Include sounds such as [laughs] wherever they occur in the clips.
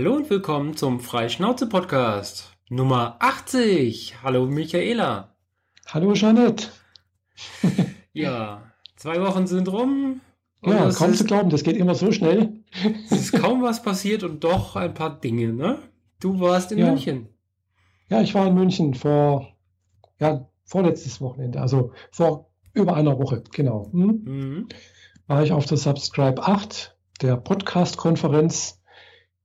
Hallo und willkommen zum Freischnauze-Podcast Nummer 80. Hallo Michaela. Hallo Jeanette. [laughs] ja, zwei Wochen sind rum. Ja, kaum ist, zu glauben, das geht immer so schnell. es ist kaum was passiert und doch ein paar Dinge, ne? Du warst in ja. München. Ja, ich war in München vor, ja, vorletztes Wochenende, also vor über einer Woche, genau. Hm? Mhm. War ich auf der Subscribe 8, der Podcast-Konferenz,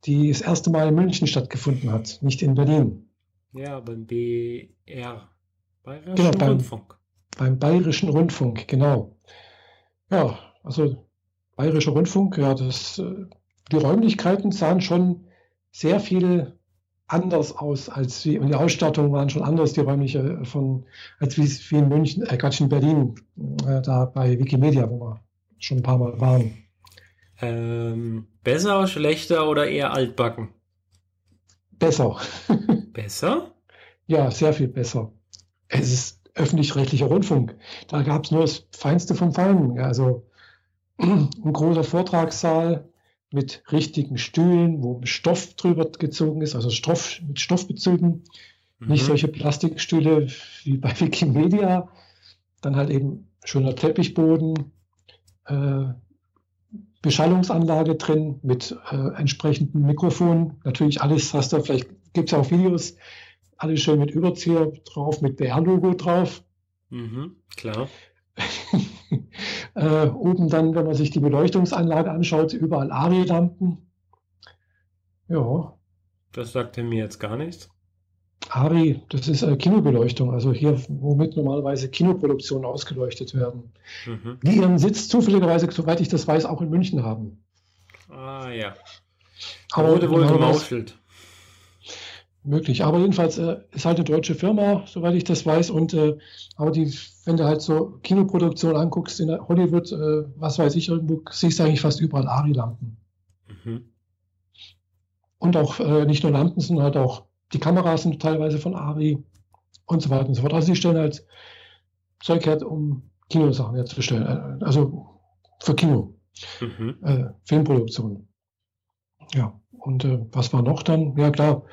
die das erste Mal in München stattgefunden hat, nicht in Berlin. Ja, beim BR, Bayerischen genau, beim, Rundfunk. Beim Bayerischen Rundfunk, genau. Ja, also Bayerischer Rundfunk, ja, das, äh, die Räumlichkeiten sahen schon sehr viel anders aus als wie, und die Ausstattung waren schon anders, die räumliche von, als wie, wie in München, äh, Quatsch, in Berlin, äh, da bei Wikimedia, wo wir schon ein paar Mal waren. Ähm, besser, schlechter oder eher altbacken? Besser. [laughs] besser? Ja, sehr viel besser. Es ist öffentlich-rechtlicher Rundfunk. Da gab es nur das Feinste vom Feinen. Also [clears throat] ein großer Vortragssaal, mit richtigen Stühlen, wo Stoff drüber gezogen ist, also Stoff mit Stoffbezügen. Mhm. Nicht solche Plastikstühle wie bei [laughs] Wikimedia. Dann halt eben schöner Teppichboden, äh, Beschallungsanlage drin mit äh, entsprechendem Mikrofon. Natürlich alles hast du, vielleicht gibt es ja auch Videos, alles schön mit Überzieher drauf, mit BR-Logo drauf. Mhm, klar. [laughs] Äh, oben dann, wenn man sich die Beleuchtungsanlage anschaut, überall Ari-Lampen. Ja. Das sagte mir jetzt gar nichts. Ari, das ist äh, Kinobeleuchtung, also hier, womit normalerweise Kinoproduktionen ausgeleuchtet werden. Mhm. Die ihren Sitz zufälligerweise, soweit ich das weiß, auch in München haben. Ah ja. Aber wurde wohl gemauschelt möglich. Aber jedenfalls äh, ist halt eine deutsche Firma, soweit ich das weiß. Und äh, aber die, wenn du halt so Kinoproduktion anguckst in Hollywood, äh, was weiß ich, irgendwo siehst du eigentlich fast überall Ari-Lampen. Mhm. Und auch äh, nicht nur Lampen, sondern halt auch die Kameras sind teilweise von Ari und so weiter und so fort. Also die stellen halt Zeug her, um Kinosachen herzustellen. Äh, also für Kino. Mhm. Äh, Filmproduktion. Ja. Und was war noch dann? Ja klar,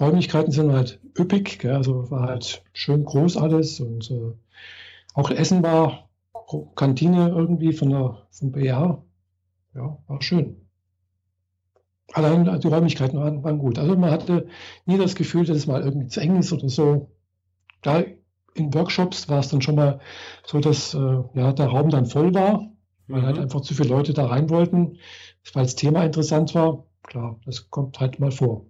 Räumlichkeiten sind halt üppig, gell? also war halt schön groß alles und äh, auch Essen war Kantine irgendwie von der vom BR. Ja, war schön. Allein die Räumlichkeiten waren, waren, gut. Also man hatte nie das Gefühl, dass es mal irgendwie zu eng ist oder so. Da in Workshops war es dann schon mal so, dass äh, ja, der Raum dann voll war, weil halt mhm. halt einfach zu viele Leute da rein wollten, weil das Thema interessant war. Klar, das kommt halt mal vor.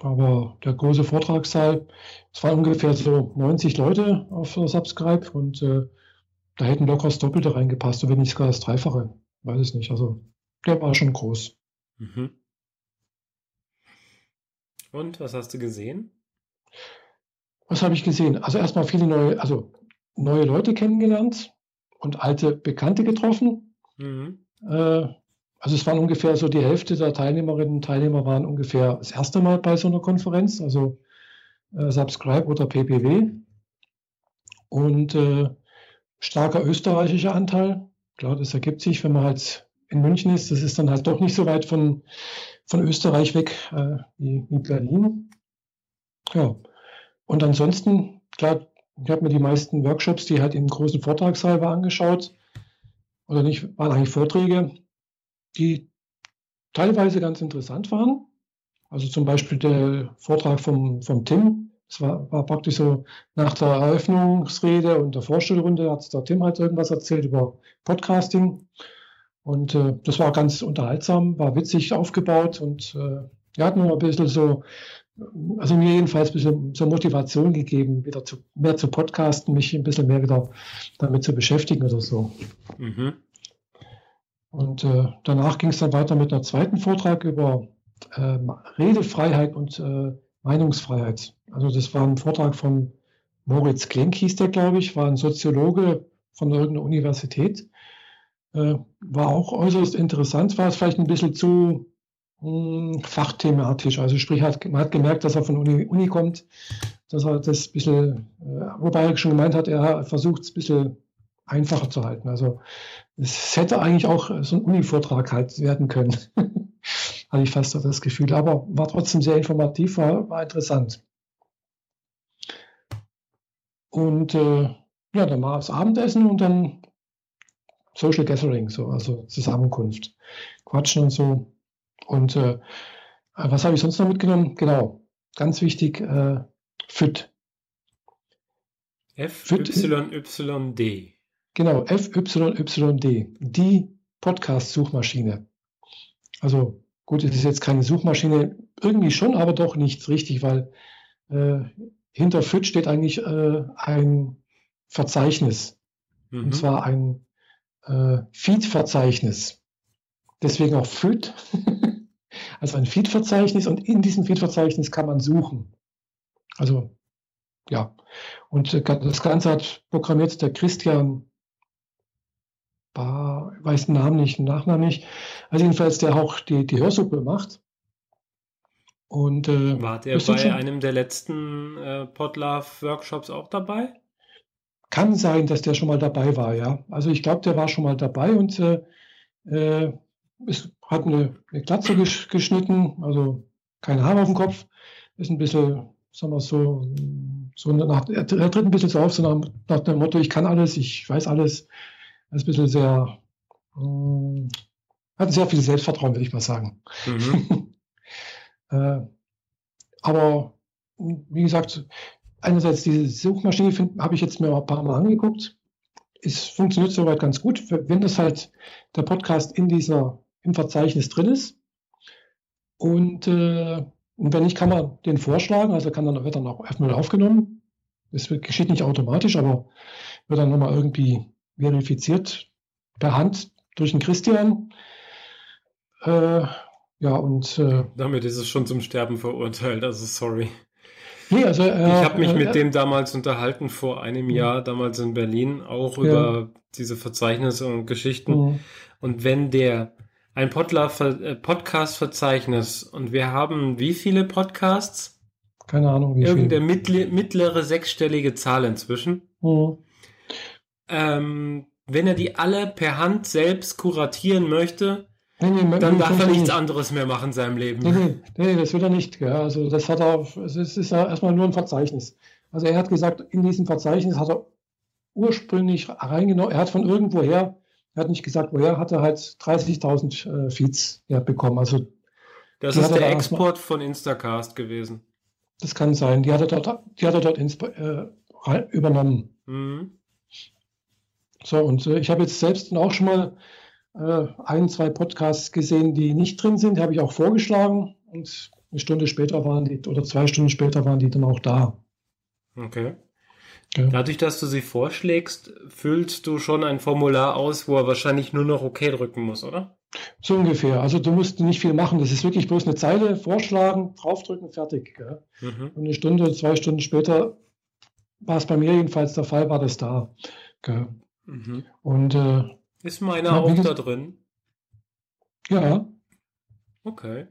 Aber der große Vortragssaal, es waren ungefähr so 90 Leute auf Subscribe und äh, da hätten locker das Doppelte reingepasst, und wenn nicht sogar das Dreifache. Weiß es nicht. Also der war schon groß. Mhm. Und was hast du gesehen? Was habe ich gesehen? Also erstmal viele neue, also neue Leute kennengelernt und alte Bekannte getroffen. Mhm. Äh, also es waren ungefähr so die Hälfte der Teilnehmerinnen und Teilnehmer waren ungefähr das erste Mal bei so einer Konferenz, also äh, Subscribe oder PPW. Und äh, starker österreichischer Anteil. Klar, das ergibt sich, wenn man halt in München ist. Das ist dann halt doch nicht so weit von, von Österreich weg äh, wie, wie Berlin. Ja. Und ansonsten, klar, ich habe mir die meisten Workshops, die halt im großen Vortragssaal war, angeschaut. Oder nicht, waren eigentlich Vorträge die teilweise ganz interessant waren. Also zum Beispiel der Vortrag vom, vom Tim. Das war, war praktisch so nach der Eröffnungsrede und der Vorstellrunde hat der Tim halt irgendwas erzählt über Podcasting. Und äh, das war ganz unterhaltsam, war witzig aufgebaut und äh, er hat mir ein bisschen so, also mir jedenfalls ein bisschen so Motivation gegeben, wieder zu, mehr zu podcasten, mich ein bisschen mehr wieder damit zu beschäftigen oder so. Mhm. Und äh, danach ging es dann weiter mit einem zweiten Vortrag über äh, Redefreiheit und äh, Meinungsfreiheit. Also das war ein Vortrag von Moritz Klenk, hieß der, glaube ich, war ein Soziologe von irgendeiner Universität. Äh, war auch äußerst interessant, war es vielleicht ein bisschen zu mh, hm, fachthematisch. Also sprich, hat, man hat gemerkt, dass er von Uni, Uni kommt, dass er das ein bisschen, äh, wobei er schon gemeint hat, er versucht es ein bisschen einfacher zu halten. Also es hätte eigentlich auch so ein Uni-Vortrag halt werden können. [laughs] hatte ich fast das Gefühl. Aber war trotzdem sehr informativ, war, war interessant. Und äh, ja, dann war es Abendessen und dann Social Gathering, so, also Zusammenkunft. Quatschen und so. Und äh, was habe ich sonst noch mitgenommen? Genau, ganz wichig, äh, FYD. FYYD. Genau, FYYD. Die Podcast-Suchmaschine. Also gut, es ist jetzt keine Suchmaschine, irgendwie schon, aber doch nicht richtig, weil äh, hinter FYD steht eigentlich äh, ein Verzeichnis. Mhm. Und zwar ein äh, Feed-Verzeichnis. Deswegen auch FYD. [laughs] also ein Feed-Verzeichnis und in diesem Feed-Verzeichnis kann man suchen. Also ja, und äh, das Ganze hat programmiert der Christian Bar, weiß den Namen nicht, den Nachnamen nicht. Also jedenfalls, der auch die, die Hörsuppe macht. Und, äh, War der bei schon, einem der letzten äh, Podlove-Workshops auch dabei? Kann sein, dass der schon mal dabei war, ja. Also ich glaube, der war schon mal dabei und äh, äh, ist, hat eine, eine Glatze gesch geschnitten, also kein Haar auf dem Kopf, ist ein bisschen, sagen wir so, so nach, er, tritt ein bisschen so auf, so nach, nach dem Motto, ich kann alles, ich weiß alles. Er ist ein bisschen sehr, äh, hat sehr viel Selbstvertrauen, würde ich mal sagen. Mhm. [laughs] äh, aber wie gesagt, einerseits diese Suchmaschine habe ich jetzt mir ein paar Mal angeguckt. Es funktioniert soweit ganz gut, wenn das halt der Podcast in dieser im Verzeichnis drin ist. Und, äh, und wenn nicht, kann man den vorschlagen, also kann dann, wird dann auch erstmal aufgenommen. Das geschieht nicht automatisch, aber wird dann nochmal irgendwie verifiziert per Hand durch den Christian. Äh, ja, und. Äh, Damit ist es schon zum Sterben verurteilt, also sorry. Nee, also, äh, ich habe mich mit äh, dem damals unterhalten vor einem. Jahr, damals in Berlin, auch über diese Verzeichnisse und Geschichten. Mhm. Und wenn der ein äh, Podcast-Verzeichnis und wir haben wie viele Podcasts? Keine Ahnung, wie Irgendeine mittlere, mittlere sechsstellige Zahl inzwischen. Mhm. Ähm, wenn er die alle per Hand selbst kuratieren möchte, Nee, nee, dann darf er nichts nicht. anderes mehr machen in seinem Leben. Nee, nee, das will er nicht. Ja. Also das hat er, es ist, ja erstmal nur ein Verzeichnis. Also er hat gesagt, in diesem Verzeichnis hat er ursprünglich reingenommen, er hat von irgendwoher, er hat nicht gesagt, woher, hat er halt 30.000 äh, Feeds ja, bekommen. Also das ist der Export von Instacast gewesen. Das kann sein. Die hat er dort, die hat er dort äh, übernommen. Mhm. So, und äh, ich habe jetzt selbst auch schon mal äh, ein, zwei Podcasts gesehen, die nicht drin sind, habe ich auch vorgeschlagen und eine Stunde später waren die, oder zwei Stunden später waren die dann auch da. Okay. Ja. Dadurch, dass du sie vorschlägst, füllst du schon ein Formular aus, wo er wahrscheinlich nur noch OK drücken muss, oder? So ungefähr. Also du musst nicht viel machen. Das ist wirklich bloß eine Zeile vorschlagen, draufdrücken, fertig. Mhm. Und eine Stunde, zwei Stunden später war es bei mir jedenfalls der Fall, war das da. Mhm. Und äh, ist meiner ja, auch da drin? Ja. Okay.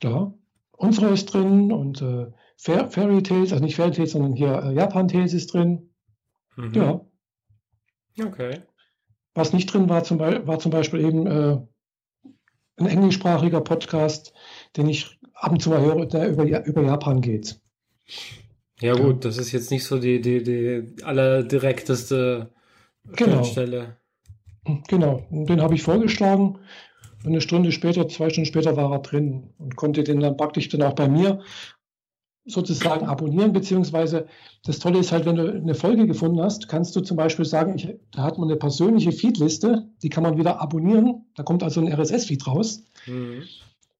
Da. Unsere ist drin und äh, Fairy Tales, also nicht Fairy Tales, sondern hier äh, Japan Tales ist drin. Mhm. Ja. Okay. Was nicht drin war, zum, Be war zum Beispiel eben äh, ein englischsprachiger Podcast, den ich ab und zu mal höre, der über, über Japan geht. Ja, gut, das ist jetzt nicht so die, die, die allerdirekteste genau. Stelle. Genau, den habe ich vorgeschlagen. Und eine Stunde später, zwei Stunden später war er drin und konnte den dann praktisch dann auch bei mir sozusagen abonnieren, beziehungsweise das Tolle ist halt, wenn du eine Folge gefunden hast, kannst du zum Beispiel sagen, ich, da hat man eine persönliche Feedliste, die kann man wieder abonnieren, da kommt also ein RSS-Feed raus. Mhm.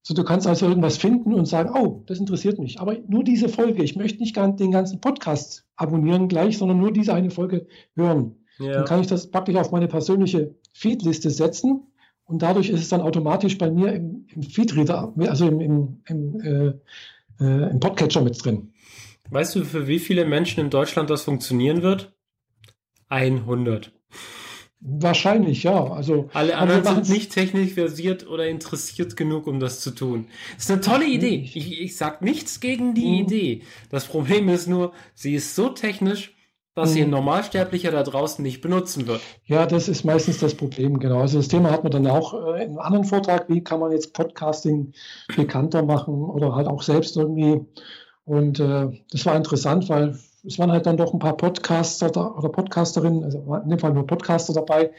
So, du kannst also irgendwas finden und sagen, oh, das interessiert mich, aber nur diese Folge, ich möchte nicht den ganzen Podcast abonnieren gleich, sondern nur diese eine Folge hören. Ja. Dann kann ich das praktisch auf meine persönliche Feedliste setzen und dadurch ist es dann automatisch bei mir im, im Feedreader, also im, im, im, äh, äh, im Podcatcher mit drin. Weißt du, für wie viele Menschen in Deutschland das funktionieren wird? 100. Wahrscheinlich, ja. Also, Alle anderen sind nicht technisch versiert oder interessiert genug, um das zu tun. Das ist eine tolle Idee. Ich, ich sage nichts gegen die mhm. Idee. Das Problem ist nur, sie ist so technisch, was hier ein mhm. Normalsterblicher da draußen nicht benutzen wird. Ja, das ist meistens das Problem, genau. Also das Thema hat man dann auch äh, in einem anderen Vortrag, wie kann man jetzt Podcasting bekannter machen oder halt auch selbst irgendwie. Und äh, das war interessant, weil es waren halt dann doch ein paar Podcaster da, oder Podcasterinnen, also in dem Fall nur Podcaster dabei,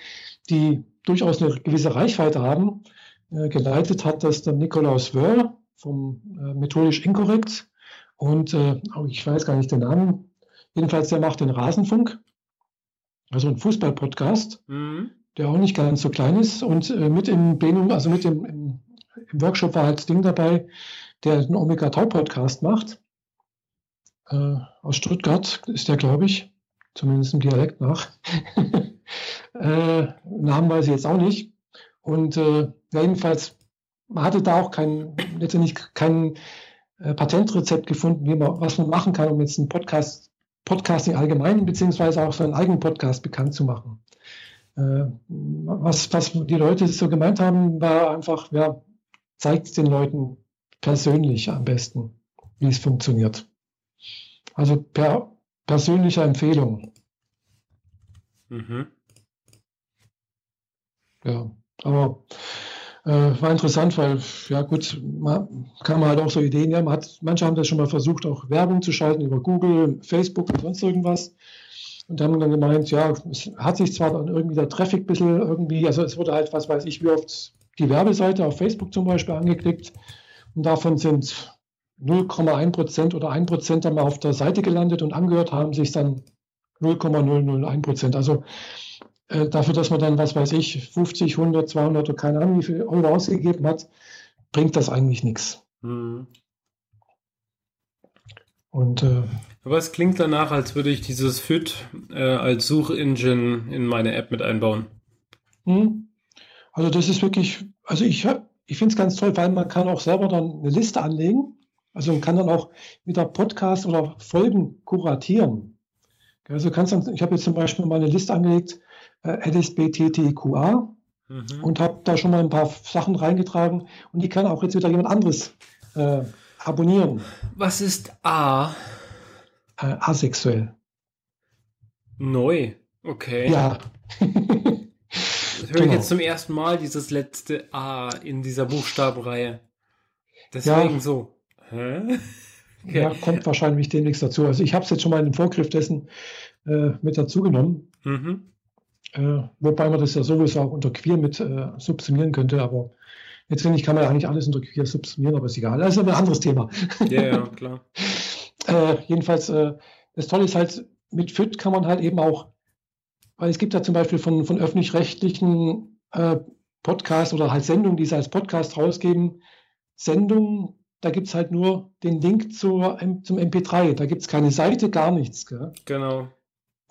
die durchaus eine gewisse Reichweite haben. Äh, geleitet hat das dann Nikolaus Wörl vom äh, Methodisch Inkorrekt und äh, ich weiß gar nicht den Namen, Jedenfalls, der macht den Rasenfunk, also ein Fußball-Podcast, mhm. der auch nicht ganz so klein ist. Und äh, mit im Benum, also mit dem im, im, Workshop war halt Ding dabei, der den Omega Tau Podcast macht. Äh, aus Stuttgart ist der, glaube ich, zumindest im Dialekt nach. [laughs] äh, Namen weiß ich jetzt auch nicht. Und äh, jedenfalls, man hatte da auch kein, letztendlich kein äh, Patentrezept gefunden, wie man, was man machen kann, um jetzt einen Podcast Podcasting allgemein, beziehungsweise auch seinen eigenen Podcast bekannt zu machen. Äh, was, was die Leute so gemeint haben, war einfach, ja, zeigt den Leuten persönlich am besten, wie es funktioniert. Also per persönlicher Empfehlung. Mhm. Ja, aber war interessant, weil, ja gut, man, kam halt auch so Ideen, ja, man hat, manche haben das schon mal versucht, auch Werbung zu schalten über Google, Facebook und sonst irgendwas. Und haben dann gemeint, ja, es hat sich zwar dann irgendwie der Traffic ein bisschen irgendwie, also es wurde halt, was weiß ich, wie oft die Werbeseite auf Facebook zum Beispiel angeklickt. Und davon sind 0,1 Prozent oder 1 Prozent dann mal auf der Seite gelandet und angehört haben sich dann 0,001 Prozent. Also äh, dafür, dass man dann, was weiß ich, 50, 100, 200 oder keine Ahnung, wie viel Euro ausgegeben hat, bringt das eigentlich nichts. Mhm. Und, äh, Aber es klingt danach, als würde ich dieses FIT äh, als Suchengine in meine App mit einbauen. Mhm. Also das ist wirklich, also ich, ich finde es ganz toll, weil man kann auch selber dann eine Liste anlegen. Also man kann dann auch wieder Podcasts oder Folgen kuratieren. Also kannst dann, ich habe jetzt zum Beispiel mal eine Liste angelegt, äh, LSBTTQA mhm. und habe da schon mal ein paar Sachen reingetragen und die kann auch jetzt wieder jemand anderes äh, abonnieren. Was ist A? Äh, asexuell. Neu, okay. Ja. das höre genau. ich jetzt zum ersten Mal, dieses letzte A in dieser Buchstabenreihe. Deswegen ja. so. Hä? [laughs] Okay. Ja, kommt wahrscheinlich demnächst dazu. Also ich habe es jetzt schon mal in den Vorgriff dessen äh, mit dazu genommen. Mhm. Äh, wobei man das ja sowieso auch unter Queer mit äh, subsumieren könnte, aber letztendlich kann man ja eigentlich alles unter Queer subsumieren, aber ist egal. Das ist ein anderes Thema. Ja, ja, klar. [laughs] äh, jedenfalls, äh, das Tolle ist halt, mit FIT kann man halt eben auch, weil es gibt ja zum Beispiel von, von öffentlich-rechtlichen äh, Podcasts oder halt Sendungen, die sie als Podcast rausgeben, Sendungen, da gibt es halt nur den Link zur, zum MP3. Da gibt es keine Seite, gar nichts. Gell? Genau.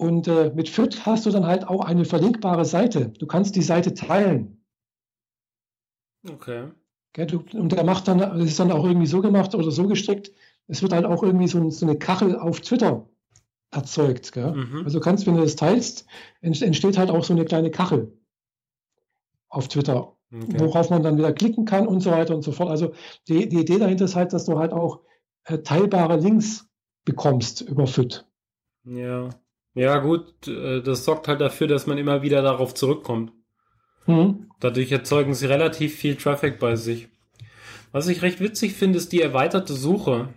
Und äh, mit FIT hast du dann halt auch eine verlinkbare Seite. Du kannst die Seite teilen. Okay. Du, und der macht dann, das ist dann auch irgendwie so gemacht oder so gestrickt, es wird halt auch irgendwie so, so eine Kachel auf Twitter erzeugt. Mhm. Also kannst, wenn du das teilst, entsteht halt auch so eine kleine Kachel auf Twitter, okay. worauf man dann wieder klicken kann und so weiter und so fort. Also die, die Idee dahinter ist halt, dass du halt auch äh, teilbare Links bekommst über FIT. Ja. Ja, gut, äh, das sorgt halt dafür, dass man immer wieder darauf zurückkommt. Mhm. Dadurch erzeugen sie relativ viel Traffic bei sich. Was ich recht witzig finde, ist die erweiterte Suche.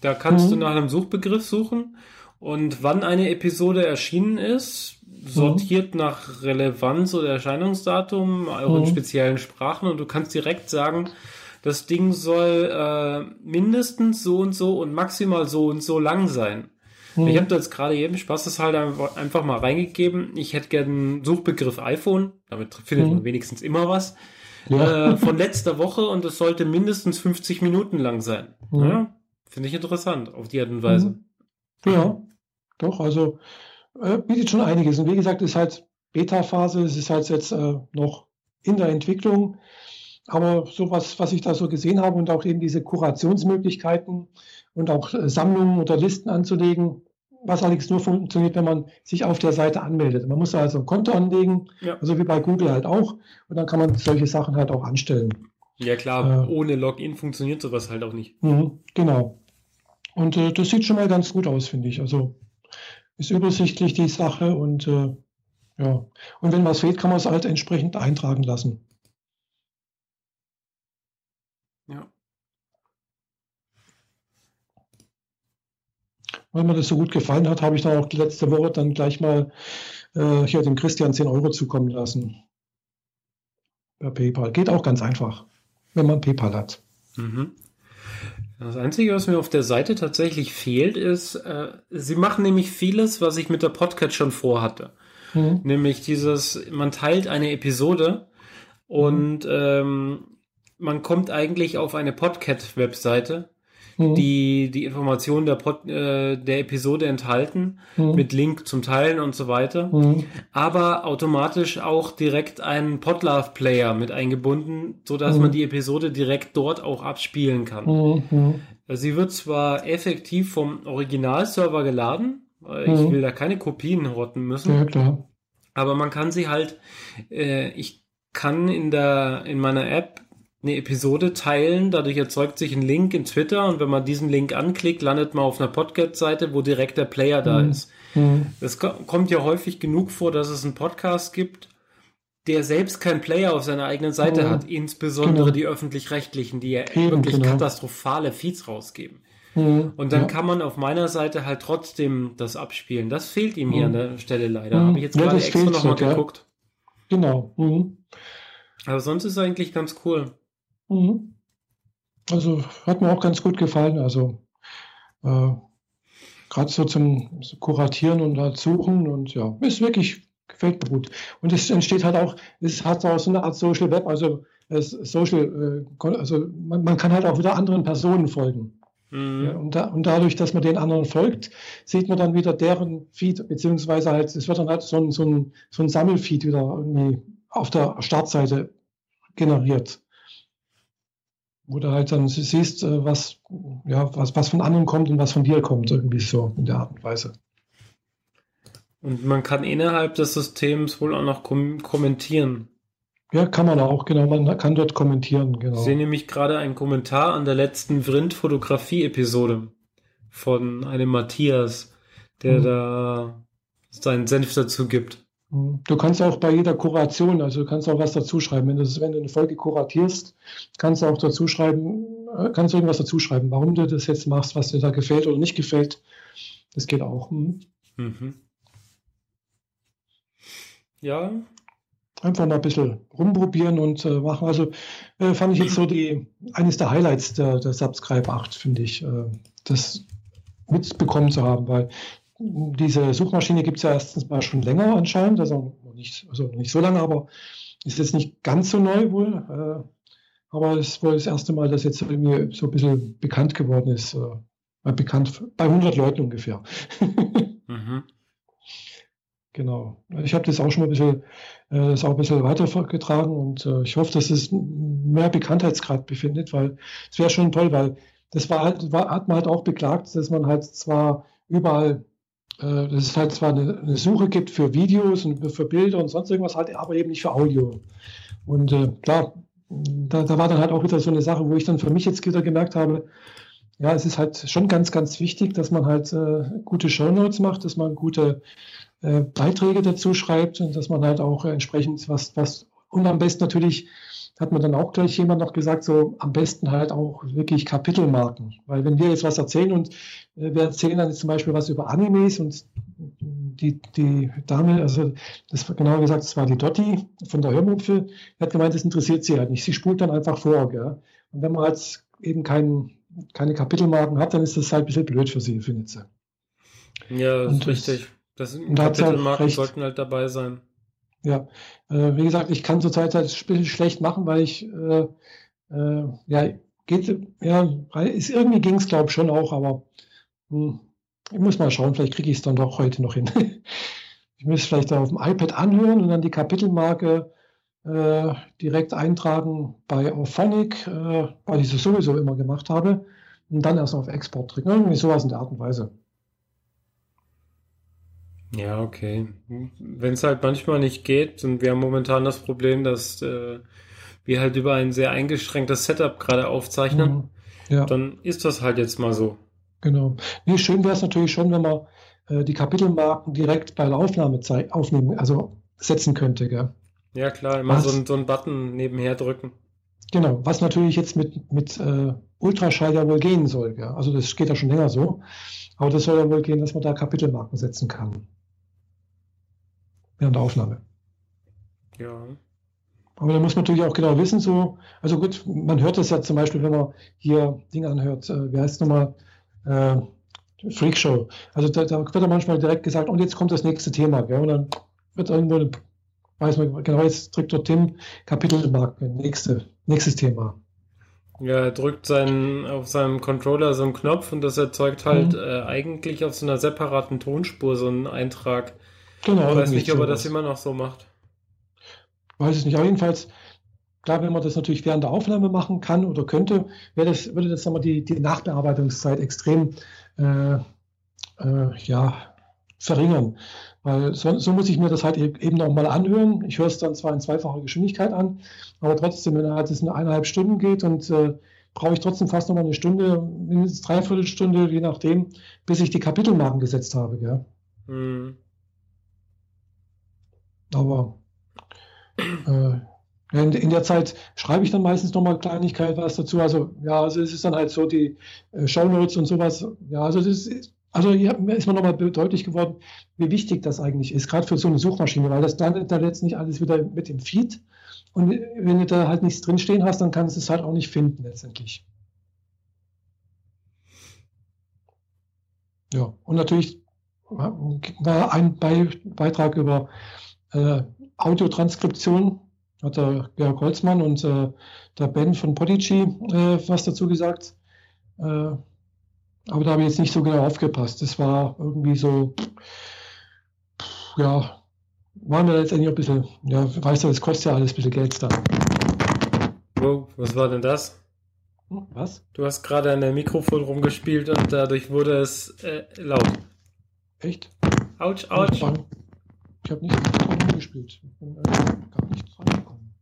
Da kannst mhm. du nach einem Suchbegriff suchen und wann eine Episode erschienen ist, sortiert mhm. nach Relevanz oder Erscheinungsdatum, auch in mhm. speziellen Sprachen und du kannst direkt sagen, das Ding soll äh, mindestens so und so und maximal so und so lang sein. Hm. Ich habe da jetzt gerade eben Spaß das halt einfach mal reingegeben. Ich hätte gerne einen Suchbegriff iPhone. Damit findet hm. man wenigstens immer was. Ja. Äh, von [laughs] letzter Woche und es sollte mindestens 50 Minuten lang sein. Hm. Ja, Finde ich interessant auf die Art und Weise. Hm. Ja, doch, also äh, bietet schon einiges. Und wie gesagt, ist halt Beta-Phase, es ist halt jetzt äh, noch in der Entwicklung. Aber sowas, was ich da so gesehen habe und auch eben diese Kurationsmöglichkeiten und auch äh, Sammlungen oder Listen anzulegen, was allerdings nur funktioniert, wenn man sich auf der Seite anmeldet. Man muss da also ein Konto anlegen, ja. also wie bei Google halt auch. Und dann kann man solche Sachen halt auch anstellen. Ja klar, äh, ohne Login funktioniert sowas halt auch nicht. Mh, genau. Und äh, das sieht schon mal ganz gut aus, finde ich. Also ist übersichtlich die Sache und äh, ja. Und wenn was fehlt, kann man es halt entsprechend eintragen lassen. Ja. Weil mir das so gut gefallen hat, habe ich dann auch letzte Woche dann gleich mal äh, hier dem Christian 10 Euro zukommen lassen. Per PayPal. Geht auch ganz einfach, wenn man PayPal hat. Mhm. Das Einzige, was mir auf der Seite tatsächlich fehlt, ist, äh, sie machen nämlich vieles, was ich mit der Podcast schon vorhatte. Mhm. Nämlich dieses, man teilt eine Episode und mhm. ähm, man kommt eigentlich auf eine Podcat-Webseite, mhm. die die Informationen der, Pod, äh, der Episode enthalten, mhm. mit Link zum Teilen und so weiter, mhm. aber automatisch auch direkt einen Podlove-Player mit eingebunden, so dass mhm. man die Episode direkt dort auch abspielen kann. Mhm. Sie wird zwar effektiv vom Originalserver geladen, ich will da keine Kopien horten müssen. Ja, klar. Aber man kann sie halt, äh, ich kann in der, in meiner App eine Episode teilen, dadurch erzeugt sich ein Link in Twitter und wenn man diesen Link anklickt, landet man auf einer Podcast-Seite, wo direkt der Player da mhm. ist. Es mhm. kommt ja häufig genug vor, dass es einen Podcast gibt, der selbst keinen Player auf seiner eigenen Seite mhm. hat, insbesondere genau. die öffentlich-rechtlichen, die ja Eben, wirklich genau. katastrophale Feeds rausgeben. Mhm. Und dann ja. kann man auf meiner Seite halt trotzdem das abspielen. Das fehlt ihm hier an der Stelle leider. Habe ich jetzt ja, gerade extra nochmal geguckt. Genau. Aber sonst ist es eigentlich ganz cool. Mhm. Also hat mir auch ganz gut gefallen. Also äh, gerade so zum Kuratieren und halt Suchen und ja, ist wirklich, gefällt mir gut. Und es entsteht halt auch, es hat auch so eine Art Social Web, also Social, äh, also man, man, kann halt auch wieder anderen Personen folgen. Mhm. Ja, und, da, und, dadurch, dass man den anderen folgt, sieht man dann wieder deren Feed, beziehungsweise halt, es wird dann halt so ein, so ein, so ein Sammelfeed wieder irgendwie auf der Startseite generiert wo du halt dann siehst, äh, was, ja, was, was von anderen kommt und was von dir kommt, irgendwie so in der Art und Weise. Und man kann innerhalb des Systems wohl auch noch kom kommentieren. Ja, kann man auch, genau. Man kann dort kommentieren, genau. Ich sehe nämlich gerade einen Kommentar an der letzten Vrind-Fotografie-Episode von einem Matthias, der mhm. da seinen Senf dazu gibt. Du kannst auch bei jeder Kuration, also du kannst auch was dazu schreiben. Wenn du, wenn du eine Folge kuratierst, kannst du auch dazu schreiben, äh, kannst du irgendwas dazu schreiben, warum du das jetzt machst, was dir da gefällt oder nicht gefällt. Das geht auch. Hm. Mhm. Ja. Einfach mal ein bisschen rumprobieren und äh, machen. Also äh, fand ich jetzt so die eines der Highlights der, der Subscribe 8, finde ich, äh, das mitbekommen zu haben, weil diese Suchmaschine gibt es ja erstens mal schon länger anscheinend, also nicht, also nicht so lange, aber ist jetzt nicht ganz so neu wohl. Äh, aber es ist wohl das erste Mal, dass jetzt irgendwie so ein bisschen bekannt geworden ist. Äh, bekannt bei 100 Leuten ungefähr. [laughs] mhm. Genau. Ich habe das auch schon mal ein bisschen, äh, das auch ein bisschen weitergetragen und äh, ich hoffe, dass es mehr Bekanntheitsgrad befindet, weil es wäre schon toll, weil das war halt, war, hat man halt auch beklagt, dass man halt zwar überall äh, dass es halt zwar eine, eine, Suche gibt für Videos und für Bilder und sonst irgendwas, halt, aber eben nicht für Audio. Und äh, klar, da, da, war dann halt auch wieder so eine Sache, wo ich dann für mich jetzt wieder gemerkt habe, ja, es ist halt schon ganz, ganz wichtig, dass man halt äh, gute Shownotes macht, dass man gute äh, Beiträge dazu schreibt und dass man halt auch äh, entsprechend was, was und am besten natürlich hat mir dann auch gleich jemand noch gesagt, so am besten halt auch wirklich Kapitelmarken. Weil wenn wir jetzt was erzählen und äh, wir erzählen dann jetzt zum Beispiel was über Animes und die, die Dame, also das war genauer gesagt, das war die Dotti von der Hörmupfel, hat gemeint, das interessiert sie halt nicht. Sie spult dann einfach vor. Gell? Und wenn man halt eben kein, keine Kapitelmarken hat, dann ist das halt ein bisschen blöd für sie, findet sie. Ja, das und ist richtig. Das, das Kapitelmarken halt sollten halt dabei sein. Ja, äh, wie gesagt, ich kann zurzeit halt schlecht machen, weil ich, äh, äh, ja, geht, ja, ist, irgendwie ging es, glaube ich, schon auch, aber hm, ich muss mal schauen, vielleicht kriege ich es dann doch heute noch hin. [laughs] ich muss vielleicht auf dem iPad anhören und dann die Kapitelmarke äh, direkt eintragen bei Auphonic, äh, weil ich es sowieso immer gemacht habe, und dann erst auf Export drücken. Irgendwie sowas in der Art und Weise. Ja, okay. Wenn es halt manchmal nicht geht, und wir haben momentan das Problem, dass äh, wir halt über ein sehr eingeschränktes Setup gerade aufzeichnen, mhm. ja. dann ist das halt jetzt mal so. Genau. Nee, schön wäre es natürlich schon, wenn man äh, die Kapitelmarken direkt bei der Aufnahme aufnehmen, also setzen könnte. Gell? Ja, klar, immer so, so einen Button nebenher drücken. Genau, was natürlich jetzt mit, mit äh, Ultraschall ja wohl gehen soll. Gell? Also das geht ja schon länger so. Aber das soll ja wohl gehen, dass man da Kapitelmarken setzen kann. Während der Aufnahme. Ja. Aber da muss man natürlich auch genau wissen, so, also gut, man hört das ja zum Beispiel, wenn man hier Dinge anhört, äh, wie heißt es nochmal, äh, Freakshow. Also da, da, wird ja manchmal direkt gesagt, und jetzt kommt das nächste Thema, gell? und dann wird irgendwo, weiß man genau, jetzt drückt dort Tim Kapitelmarke, nächste, nächstes Thema. Ja, er drückt seinen, auf seinem Controller so einen Knopf und das erzeugt halt mhm. äh, eigentlich auf so einer separaten Tonspur so einen Eintrag. Genau. Ich weiß nicht, ob er das immer noch so macht. Weiß es nicht. Aber jedenfalls, klar, wenn man das natürlich während der Aufnahme machen kann oder könnte, das, würde das sagen die, die Nachbearbeitungszeit extrem äh, äh, ja, verringern. Weil so, so, muss ich mir das halt e-, eben noch mal anhören. Ich höre es dann zwar in zweifacher Geschwindigkeit an, aber trotzdem, wenn halt es eine eineinhalb Stunden geht und äh, brauche ich trotzdem fast noch mal eine Stunde, mindestens dreiviertel Stunde, je nachdem, bis ich die Kapitelmarken gesetzt habe. Gell? Mhm. Aber äh, in, in, der Zeit schreibe ich dann meistens noch mal Kleinigkeit was dazu. Also ja, also es ist dann halt so die äh, Shownotes und sowas. Ja, also das ist also hier ist mir nochmal deutlich geworden, wie wichtig das eigentlich ist, gerade für so eine Suchmaschine, weil das landet da letztendlich alles wieder mit dem Feed. Und wenn du da halt nichts drinstehen hast, dann kannst du es halt auch nicht finden letztendlich. Ja, und natürlich war ein Beitrag über äh, Audiotranskription, hat der Georg Holzmann und äh, der Ben von Podigy äh, was dazu gesagt. Äh, aber da habe ich jetzt nicht so genau aufgepasst. Das war irgendwie so, ja, waren wir letztendlich ein bisschen, ja, weißt du, das kostet ja alles ein bisschen Geld da. Oh, was war denn das? Hm, was? Du hast gerade an der Mikrofon rumgespielt und dadurch wurde es äh, laut. Echt? Autsch, autsch. Ich habe nicht rumgespielt. Ich bin äh, gar nicht dran gekommen.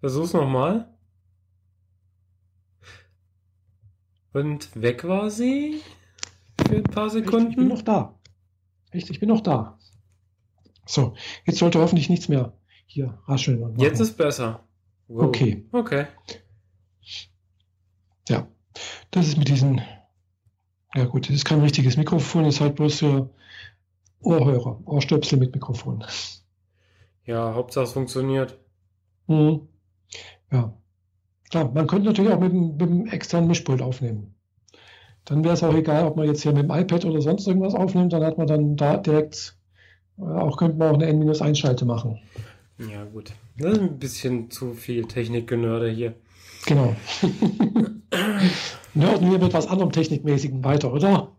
Versuch's nochmal. Und weg war sie für ein paar Sekunden. Ich, ich bin noch da. Echt, ich bin noch da. So, jetzt sollte hoffentlich nichts mehr hier rascheln. Und jetzt ist besser. Wow. Okay. Okay. Ja, das ist mit diesen. Ja, gut, das ist kein richtiges Mikrofon, das ist halt bloß für Ohrhörer, Ohrstöpsel mit Mikrofon. Ja, Hauptsache es funktioniert. Mhm. Ja. Klar, man könnte natürlich auch mit, mit dem externen Mischpult aufnehmen. Dann wäre es auch egal, ob man jetzt hier mit dem iPad oder sonst irgendwas aufnimmt, dann hat man dann da direkt, äh, auch könnte man auch eine N-1-Schalte machen. Ja, gut. Das ist ein bisschen zu viel Technikgenörde hier. Genau. [laughs] Nörden wir mit was anderem Technikmäßigen weiter, oder?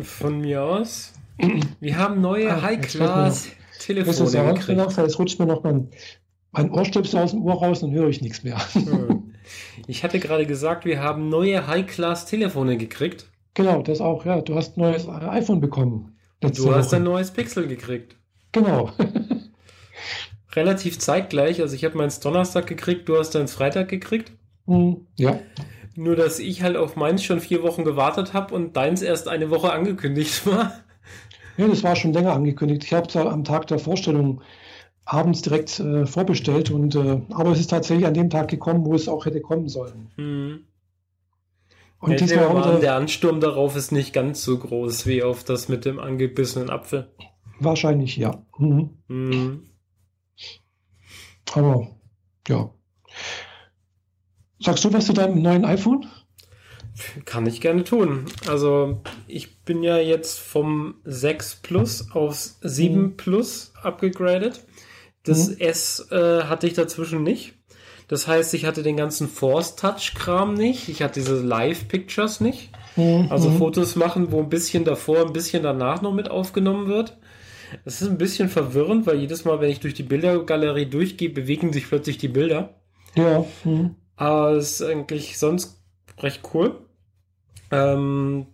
Von mir aus. [clears throat] Wir haben neue ah, High-Class-Telefone gekriegt. Jetzt rutscht mir noch mein mein Ohrstöpsel aus dem Ohr raus, dann höre ich nichts mehr. Hm. [laughs] Ich hatte gerade gesagt, wir haben neue High-Class-Telefone gekriegt. Genau, das auch, ja. Du hast ein neues iPhone bekommen. Du hast ein neues Pixel gekriegt. Genau. [laughs] Relativ zeitgleich. Also ich habe meins Donnerstag gekriegt, du hast deins Freitag gekriegt. Mhm, ja. Nur, dass ich halt auf meins schon vier Wochen gewartet habe und deins erst eine Woche angekündigt [laughs] war. Ja, das war schon länger angekündigt. Ich habe es am Tag der Vorstellung abends direkt äh, vorbestellt. Und, äh, aber es ist tatsächlich an dem Tag gekommen, wo es auch hätte kommen sollen. Mhm. Und diesmal war der Ansturm darauf ist nicht ganz so groß wie auf das mit dem angebissenen Apfel. Wahrscheinlich, ja. Mhm. Mhm. Aber ja. Sagst du was zu deinem neuen iPhone? Kann ich gerne tun. Also ich bin ja jetzt vom 6 Plus aufs 7 mhm. Plus abgegradet. Das mhm. S äh, hatte ich dazwischen nicht. Das heißt, ich hatte den ganzen Force-Touch-Kram nicht. Ich hatte diese Live-Pictures nicht. Mhm. Also mhm. Fotos machen, wo ein bisschen davor, ein bisschen danach noch mit aufgenommen wird. Es ist ein bisschen verwirrend, weil jedes Mal, wenn ich durch die Bildergalerie durchgehe, bewegen sich plötzlich die Bilder. Ja. Aber es ist eigentlich sonst recht cool. Ähm,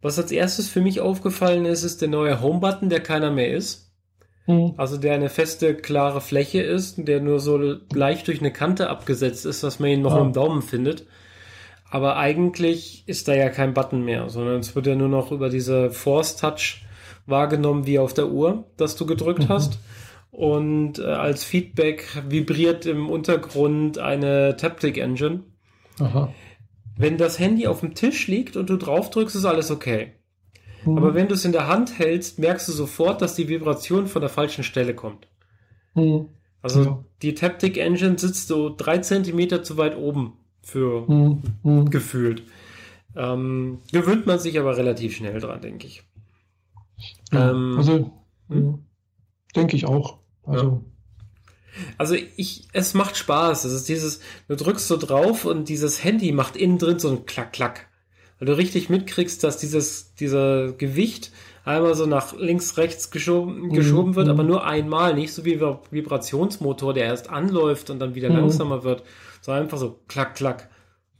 was als erstes für mich aufgefallen ist, ist der neue Home-Button, der keiner mehr ist. Mhm. Also der eine feste, klare Fläche ist, der nur so leicht durch eine Kante abgesetzt ist, dass man ihn noch ja. im Daumen findet. Aber eigentlich ist da ja kein Button mehr, sondern es wird ja nur noch über diese Force Touch wahrgenommen wie auf der Uhr, dass du gedrückt mhm. hast. Und äh, als Feedback vibriert im Untergrund eine Taptic Engine. Aha. Wenn das Handy auf dem Tisch liegt und du drauf drückst, ist alles okay. Mhm. Aber wenn du es in der Hand hältst, merkst du sofort, dass die Vibration von der falschen Stelle kommt. Mhm. Also ja. die Taptic Engine sitzt so drei Zentimeter zu weit oben für mhm. mhm. gefühlt. Ähm, gewöhnt man sich aber relativ schnell dran, denke ich. Ja, ähm, also hm? denke ich auch. Also. Also ich, es macht Spaß. Es ist dieses, du drückst so drauf und dieses Handy macht innen drin so ein Klack, Klack. Weil du richtig mitkriegst, dass dieses, dieser Gewicht einmal so nach links, rechts geschoben, mhm. geschoben wird, mhm. aber nur einmal, nicht so wie ein Vibrationsmotor, der erst anläuft und dann wieder mhm. langsamer wird, sondern einfach so klack, klack.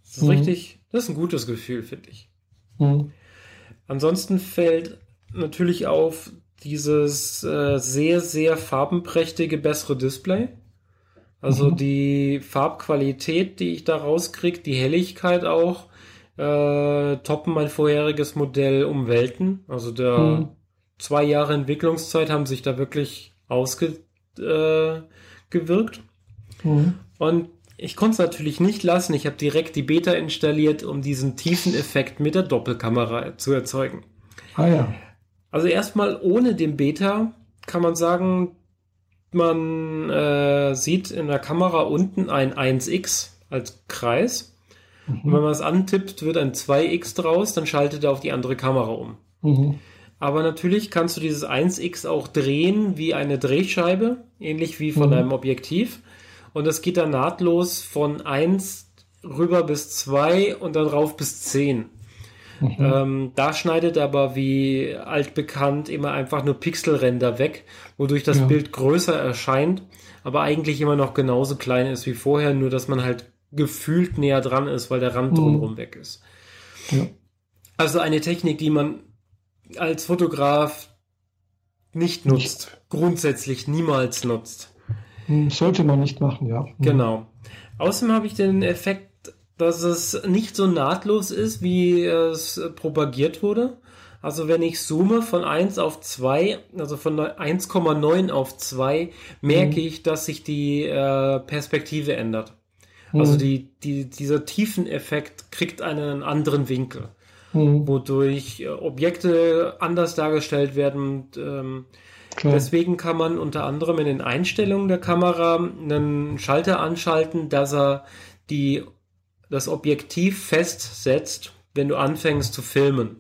Das ist mhm. richtig, das ist ein gutes Gefühl, finde ich. Mhm. Ansonsten fällt natürlich auf dieses äh, sehr, sehr farbenprächtige, bessere Display. Also mhm. die Farbqualität, die ich da rauskriege, die Helligkeit auch, äh, toppen mein vorheriges Modell um Welten. Also der mhm. zwei Jahre Entwicklungszeit haben sich da wirklich ausgewirkt. Äh, mhm. Und ich konnte es natürlich nicht lassen. Ich habe direkt die Beta installiert, um diesen tiefen Effekt mit der Doppelkamera zu erzeugen. Ah ja. Also erstmal ohne den Beta kann man sagen, man äh, sieht in der Kamera unten ein 1x als Kreis Mhm. Und wenn man es antippt, wird ein 2x draus, dann schaltet er auf die andere Kamera um. Mhm. Aber natürlich kannst du dieses 1x auch drehen wie eine Drehscheibe, ähnlich wie von mhm. einem Objektiv. Und das geht dann nahtlos von 1 rüber bis 2 und dann rauf bis 10. Mhm. Ähm, da schneidet aber wie altbekannt immer einfach nur Pixelränder weg, wodurch das ja. Bild größer erscheint, aber eigentlich immer noch genauso klein ist wie vorher, nur dass man halt gefühlt näher dran ist, weil der Rand mhm. drumherum weg ist. Ja. Also eine Technik, die man als Fotograf nicht nutzt, nicht. grundsätzlich niemals nutzt. Hm, sollte man nicht machen, ja. Hm. Genau. Außerdem habe ich den Effekt, dass es nicht so nahtlos ist, wie es propagiert wurde. Also wenn ich zoome von 1 auf 2, also von 1,9 auf 2, merke mhm. ich, dass sich die äh, Perspektive ändert. Also mhm. die, die, dieser Tiefeneffekt kriegt einen anderen Winkel, mhm. wodurch äh, Objekte anders dargestellt werden. Und, ähm, deswegen kann man unter anderem in den Einstellungen der Kamera einen Schalter anschalten, dass er die, das Objektiv festsetzt, wenn du anfängst zu filmen.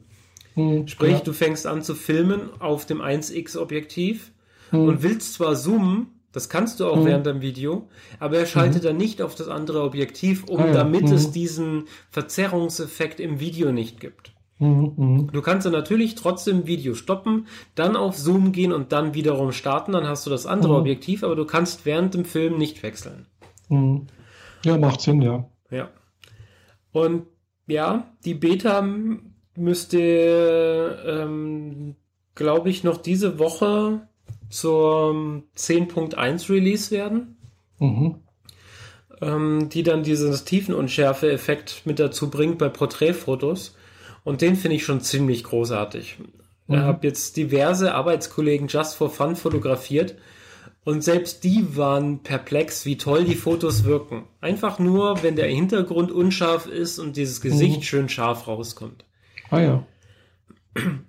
Mhm, Sprich, ja. du fängst an zu filmen auf dem 1x Objektiv mhm. und willst zwar zoomen, das kannst du auch mhm. während dem Video, aber er schaltet mhm. dann nicht auf das andere Objektiv um, ah, ja. damit mhm. es diesen Verzerrungseffekt im Video nicht gibt. Mhm, mhm. Du kannst dann natürlich trotzdem Video stoppen, dann auf Zoom gehen und dann wiederum starten, dann hast du das andere mhm. Objektiv, aber du kannst während dem Film nicht wechseln. Ja, macht Sinn, ja. Ja. Und ja, die Beta müsste, ähm, glaube ich, noch diese Woche zur 10.1 Release werden, mhm. ähm, die dann dieses Tiefenunschärfe-Effekt mit dazu bringt bei Porträtfotos. Und den finde ich schon ziemlich großartig. Mhm. Ich habe jetzt diverse Arbeitskollegen just for fun fotografiert und selbst die waren perplex, wie toll die Fotos wirken. Einfach nur, wenn der Hintergrund unscharf ist und dieses Gesicht mhm. schön scharf rauskommt. Ah ja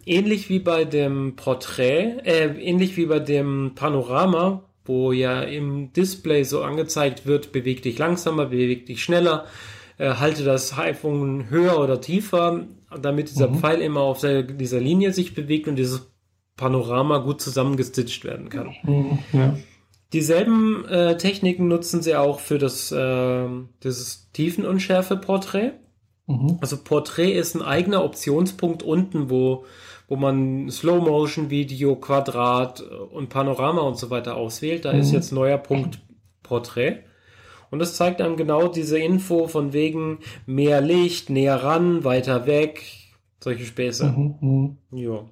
ähnlich wie bei dem Porträt, äh, ähnlich wie bei dem Panorama, wo ja im Display so angezeigt wird, beweg dich langsamer, beweg dich schneller, äh, halte das iPhone höher oder tiefer, damit dieser mhm. Pfeil immer auf der, dieser Linie sich bewegt und dieses Panorama gut zusammengestitcht werden kann. Mhm, ja. Dieselben äh, Techniken nutzen sie auch für das, äh, dieses Tiefenunschärfe-Porträt. Mhm. Also Porträt ist ein eigener Optionspunkt unten, wo, wo man Slow-Motion-Video, Quadrat und Panorama und so weiter auswählt. Da mhm. ist jetzt neuer Punkt Porträt. Und das zeigt einem genau diese Info von wegen mehr Licht, näher ran, weiter weg, solche Späße. Mhm. mhm. Ja.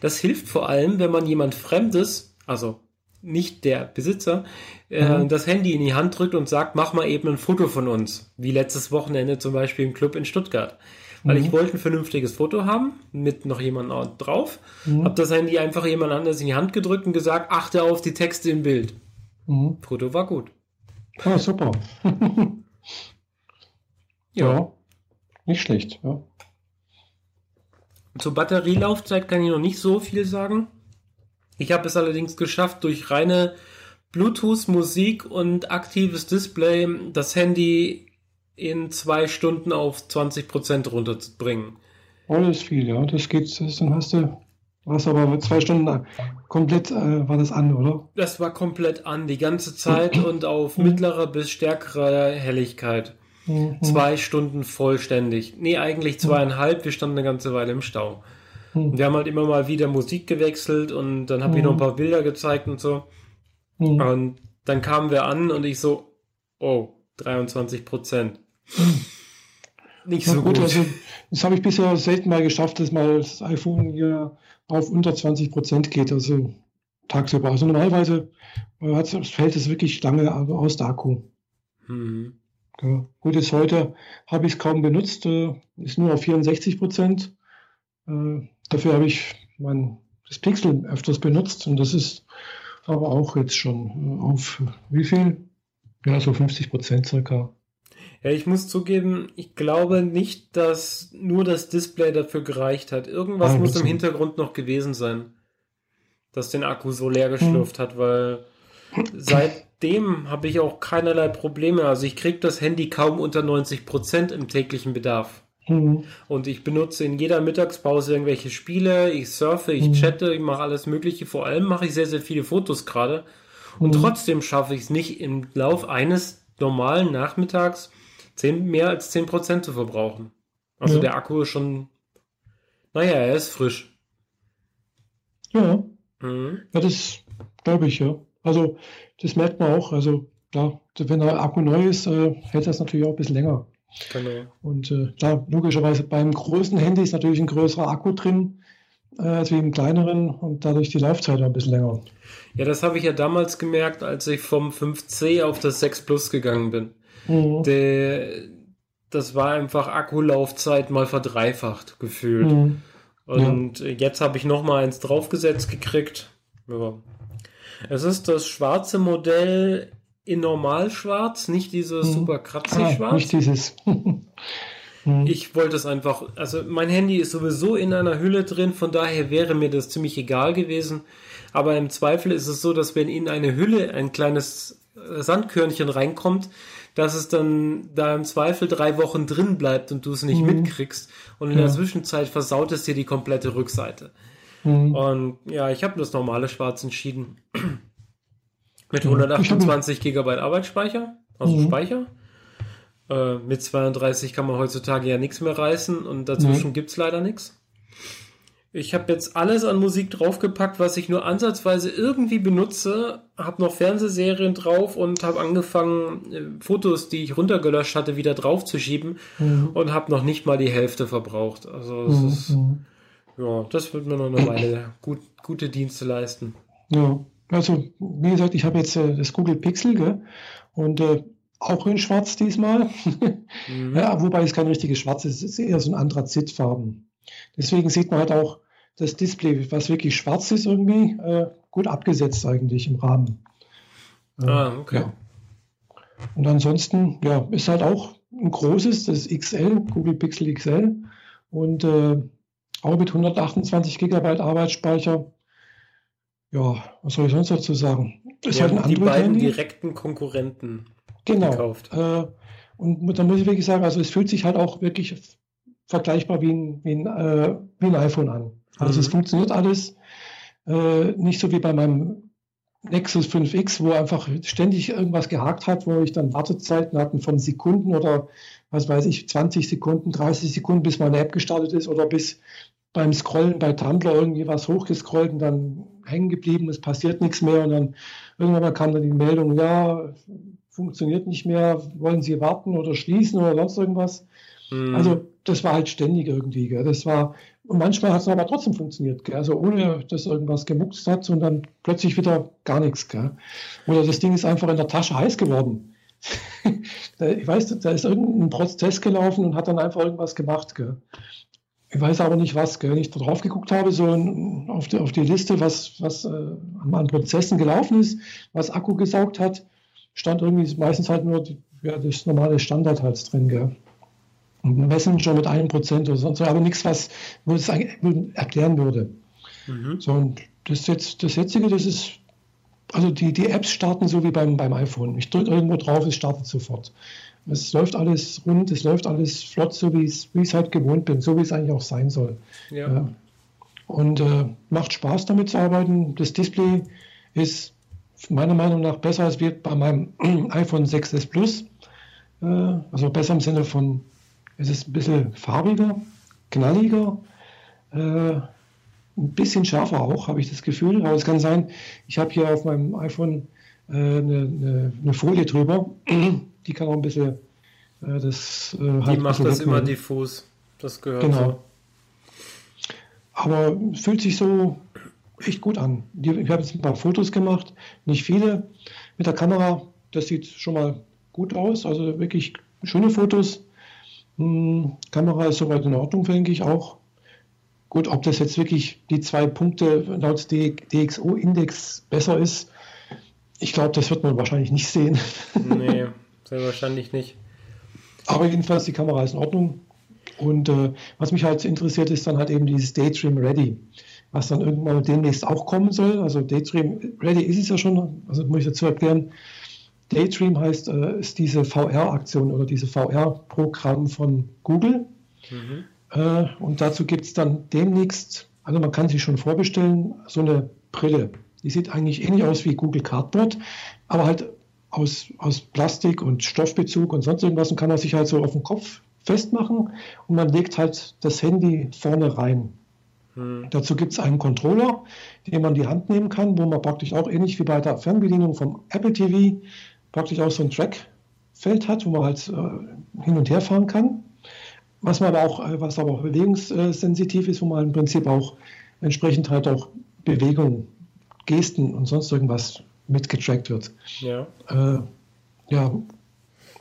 Das hilft vor allem, wenn man jemand Fremdes, also nicht der Besitzer, äh, mhm. das Handy in die Hand drückt und sagt, mach mal eben ein Foto von uns. Wie letztes Wochenende zum Beispiel im Club in Stuttgart. Weil mhm. ich wollte ein vernünftiges Foto haben, mit noch jemand drauf. Mhm. Hab das Handy einfach jemand anders in die Hand gedrückt und gesagt, achte auf die Texte im Bild. Mhm. Foto war gut. Ah, super. [laughs] ja. ja. Nicht schlecht, ja. Zur Batterielaufzeit kann ich noch nicht so viel sagen. Ich habe es allerdings geschafft, durch reine Bluetooth-Musik und aktives Display das Handy in zwei Stunden auf 20% runterzubringen. Oh, das ist viel, ja. Das geht, das, dann hast du, was aber zwei Stunden komplett äh, war das an, oder? Das war komplett an, die ganze Zeit [clears throat] und auf mittlerer bis stärkerer Helligkeit. Mhm. Zwei Stunden vollständig. Nee, eigentlich zweieinhalb. Wir standen eine ganze Weile im Stau. Mhm. Wir haben halt immer mal wieder Musik gewechselt und dann habe ich noch ein paar Bilder gezeigt und so. Mhm. Und dann kamen wir an und ich so, oh, 23 Prozent. Nicht so gut. gut. Also, das habe ich bisher selten mal geschafft, dass mal das iPhone hier auf unter 20 Prozent geht. Also tagsüber. Also normalerweise äh, fällt es wirklich lange aus der Akku. Mhm. Ja, gut, ist heute habe ich es kaum benutzt, äh, ist nur auf 64 Prozent. Äh, dafür habe ich mein das Pixel öfters benutzt und das ist aber auch jetzt schon äh, auf wie viel? Ja, so 50 Prozent circa. Ja, ich muss zugeben, ich glaube nicht, dass nur das Display dafür gereicht hat. Irgendwas ah, muss im Hintergrund noch gewesen sein, das den Akku so leer geschlürft hm. hat, weil seitdem habe ich auch keinerlei Probleme. Also ich kriege das Handy kaum unter 90 Prozent im täglichen Bedarf. Mhm. Und ich benutze in jeder Mittagspause irgendwelche Spiele, ich surfe, ich mhm. chatte, ich mache alles Mögliche. Vor allem mache ich sehr, sehr viele Fotos gerade. Und mhm. trotzdem schaffe ich es nicht im Lauf eines normalen Nachmittags 10, mehr als 10 Prozent zu verbrauchen. Also ja. der Akku ist schon, naja, er ist frisch. Ja. Mhm. Ja, das glaube ich, ja. Also das merkt man auch. Also ja, wenn der Akku neu ist, äh, hält das natürlich auch ein bisschen länger. Genau. Und äh, da logischerweise beim großen Handy ist natürlich ein größerer Akku drin äh, als wie im kleineren und dadurch die Laufzeit ein bisschen länger. Ja, das habe ich ja damals gemerkt, als ich vom 5C auf das 6 Plus gegangen bin. Mhm. Der, das war einfach Akkulaufzeit mal verdreifacht gefühlt. Mhm. Und ja. jetzt habe ich noch mal eins draufgesetzt gekriegt. Ja. Es ist das schwarze Modell in Normalschwarz, nicht dieses hm. super kratzig ah, schwarz. Nicht dieses. [laughs] Hm. ich wollte es einfach, also mein Handy ist sowieso in einer Hülle drin, von daher wäre mir das ziemlich egal gewesen. Aber im Zweifel ist es so, dass wenn in eine Hülle ein kleines Sandkörnchen reinkommt, dass es dann da im Zweifel drei Wochen drin bleibt und du es nicht mhm. mitkriegst. Und in ja. der Zwischenzeit versaut es dir die komplette Rückseite. Mhm. Und ja, ich habe das normale Schwarz entschieden. [clears throat] Mit 128 Gigabyte Arbeitsspeicher, also mhm. Speicher. Äh, mit 32 kann man heutzutage ja nichts mehr reißen und dazwischen mhm. gibt es leider nichts. Ich habe jetzt alles an Musik draufgepackt, was ich nur ansatzweise irgendwie benutze. Habe noch Fernsehserien drauf und habe angefangen, äh, Fotos, die ich runtergelöscht hatte, wieder draufzuschieben mhm. und habe noch nicht mal die Hälfte verbraucht. Also das mhm. ist, ja, das wird mir noch eine Weile gut, gute Dienste leisten. Ja, also wie gesagt, ich habe jetzt äh, das Google Pixel gell? und äh, auch in Schwarz diesmal. mhm. [laughs] ja, wobei es kein richtiges Schwarz ist, es ist eher so ein Anthrazitfarben. Deswegen sieht man halt auch das Display, was wirklich schwarz ist, irgendwie äh, gut abgesetzt eigentlich im Rahmen. Äh, ah, okay. Ja. Und ansonsten, ja, ist halt auch ein großes, das XL, Google Pixel XL und auch mit 128 GB Arbeitsspeicher. Ja, was soll ich sonst dazu sagen? Ist ja, halt ein die beiden Handy. direkten Konkurrenten genau. gekauft. Äh, und da muss ich wirklich sagen, also es fühlt sich halt auch wirklich vergleichbar wie ein, wie ein, äh, wie ein iPhone an. Also mhm. es funktioniert alles äh, nicht so wie bei meinem Nexus 5X, wo einfach ständig irgendwas gehakt hat, wo ich dann Wartezeiten hatten von Sekunden oder was weiß ich, 20 Sekunden, 30 Sekunden, bis meine App gestartet ist oder bis beim Scrollen bei Tumblr irgendwie was hochgescrollt und dann hängen geblieben, es passiert nichts mehr und dann irgendwann kam dann die Meldung, ja, funktioniert nicht mehr, wollen Sie warten oder schließen oder sonst irgendwas. Mhm. Also das war halt ständig irgendwie. Gell? Das war, und manchmal hat es aber trotzdem funktioniert. Gell? Also ohne, dass irgendwas gemuckst hat und dann plötzlich wieder gar nichts. Gell? Oder das Ding ist einfach in der Tasche heiß geworden. Ich weiß, da ist irgendein Prozess gelaufen und hat dann einfach irgendwas gemacht. Gell? Ich weiß aber nicht was. Gell? Wenn ich da drauf geguckt habe, so auf die, auf die Liste, was, was äh, an Prozessen gelaufen ist, was Akku gesaugt hat, stand irgendwie meistens halt nur die, ja, das normale Standard halt drin. Gell? messen schon mit einem Prozent oder sonst, aber nichts, was wo es erklären würde. Mhm. So, und das, jetzt, das jetzige, das ist, also die, die Apps starten so wie beim, beim iPhone. Ich drücke irgendwo drauf, es startet sofort. Es läuft alles rund, es läuft alles flott, so wie ich es halt gewohnt bin, so wie es eigentlich auch sein soll. Ja. ja. Und äh, macht Spaß damit zu arbeiten. Das Display ist meiner Meinung nach besser als wir bei meinem [clears throat] iPhone 6s Plus. Äh, also besser im Sinne von es ist ein bisschen farbiger, knalliger, äh, ein bisschen schärfer auch, habe ich das Gefühl. Aber es kann sein, ich habe hier auf meinem iPhone äh, eine, eine, eine, Folie drüber. [clears throat] Die kann auch ein bisschen äh, das äh, halt Die macht das immer diffus. Das gehört genau. so. Aber fühlt sich so echt gut an. Ich habe jetzt ein paar Fotos gemacht, nicht viele mit der Kamera. Das sieht schon mal gut aus. Also wirklich schöne Fotos. Hm, Kamera ist soweit in Ordnung, denke ich auch. Gut, ob das jetzt wirklich die zwei Punkte laut DxO-Index besser ist, ich glaube, das wird man wahrscheinlich nicht sehen. Nee, [laughs] sehr wahrscheinlich nicht. Aber jedenfalls, die Kamera ist in Ordnung. Und äh, was mich halt interessiert, ist dann halt eben dieses Daydream Ready, was dann irgendwann demnächst auch kommen soll. Also Daydream Ready ist es ja schon, also muss ich dazu erklären, Daydream heißt, äh, ist diese VR-Aktion oder diese VR-Programm von Google. Mhm. Äh, und dazu gibt es dann demnächst, also man kann sich schon vorbestellen, so eine Brille. Die sieht eigentlich ähnlich aus wie Google Cardboard, aber halt aus, aus Plastik und Stoffbezug und sonst irgendwas und kann man sich halt so auf den Kopf festmachen und man legt halt das Handy vorne rein. Mhm. Dazu gibt es einen Controller, den man in die Hand nehmen kann, wo man praktisch auch ähnlich wie bei der Fernbedienung vom Apple TV praktisch auch so ein Trackfeld hat, wo man halt äh, hin und her fahren kann. Was man aber auch, äh, was aber auch bewegungssensitiv ist, wo man im Prinzip auch entsprechend halt auch Bewegung, Gesten und sonst irgendwas mitgetrackt wird. Ja. Äh, ja.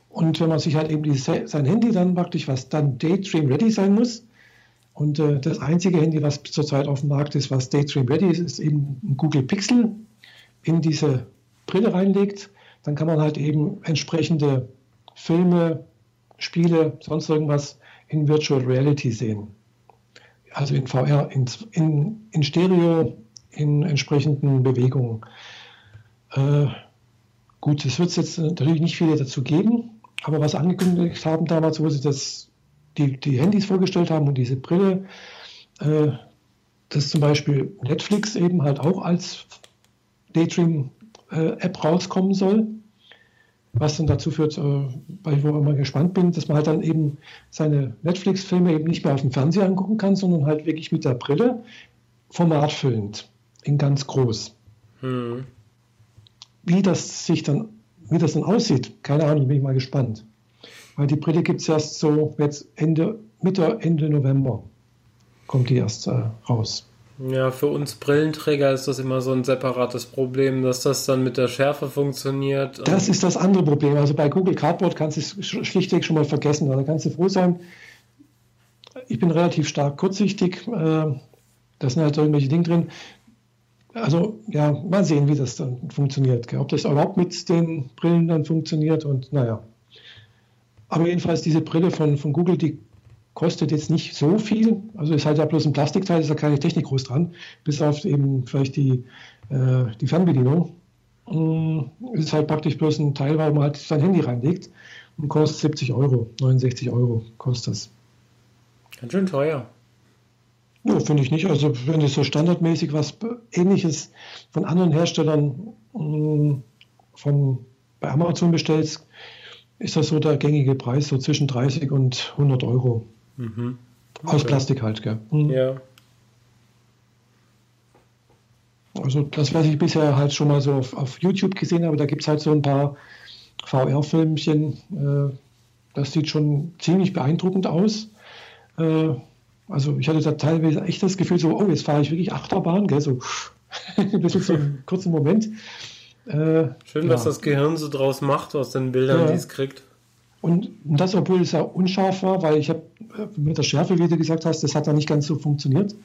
Und wenn man sich halt eben die, sein Handy dann praktisch, was dann Daydream ready sein muss, und äh, das einzige Handy, was zurzeit auf dem Markt ist, was Daydream ready ist, ist eben ein Google Pixel in diese Brille reinlegt dann kann man halt eben entsprechende Filme, Spiele, sonst irgendwas in Virtual Reality sehen. Also in VR, in, in, in Stereo, in entsprechenden Bewegungen. Äh, gut, es wird jetzt natürlich nicht viele dazu geben, aber was angekündigt haben damals, wo sie das, die, die Handys vorgestellt haben und diese Brille, äh, dass zum Beispiel Netflix eben halt auch als Daydream-App äh, rauskommen soll was dann dazu führt, äh, weil ich immer gespannt bin, dass man halt dann eben seine Netflix-Filme eben nicht mehr auf dem Fernseher angucken kann, sondern halt wirklich mit der Brille formatfüllend, in ganz groß. Hm. Wie das sich dann, wie das dann aussieht, keine Ahnung, bin ich mal gespannt. Weil die Brille gibt es erst so jetzt Ende, Mitte, Ende November kommt die erst äh, raus. Ja, für uns Brillenträger ist das immer so ein separates Problem, dass das dann mit der Schärfe funktioniert. Das ist das andere Problem. Also bei Google Cardboard kannst du es schlichtweg schon mal vergessen. Da kannst du froh sein. Ich bin relativ stark kurzsichtig. Äh, da sind halt irgendwelche Dinge drin. Also ja, mal sehen, wie das dann funktioniert. Ob das überhaupt mit den Brillen dann funktioniert und naja. Aber jedenfalls diese Brille von, von Google, die kostet jetzt nicht so viel. Also ist halt ja bloß ein Plastikteil, ist ja keine Technik groß dran, bis auf eben vielleicht die, äh, die Fernbedienung. Ähm, ist halt praktisch bloß ein Teil, weil man halt sein Handy reinlegt und kostet 70 Euro, 69 Euro kostet das. Ganz schön teuer. Ja, finde ich nicht. Also wenn du so standardmäßig was ähnliches von anderen Herstellern äh, von, bei Amazon bestellst, ist das so der gängige Preis, so zwischen 30 und 100 Euro. Mhm. Okay. Aus Plastik halt, gell? Mhm. Ja. Also das, was ich bisher halt schon mal so auf, auf YouTube gesehen habe, da gibt es halt so ein paar VR-Filmchen. Äh, das sieht schon ziemlich beeindruckend aus. Äh, also ich hatte da teilweise echt das Gefühl, so, oh, jetzt fahre ich wirklich Achterbahn, gell? so [laughs] ein bisschen so einen kurzen Moment. Äh, Schön, ja. was das Gehirn so draus macht aus den Bildern, ja. die es kriegt. Und das, obwohl es ja unscharf war, weil ich habe äh, mit der Schärfe, wie du gesagt hast, das hat ja nicht ganz so funktioniert.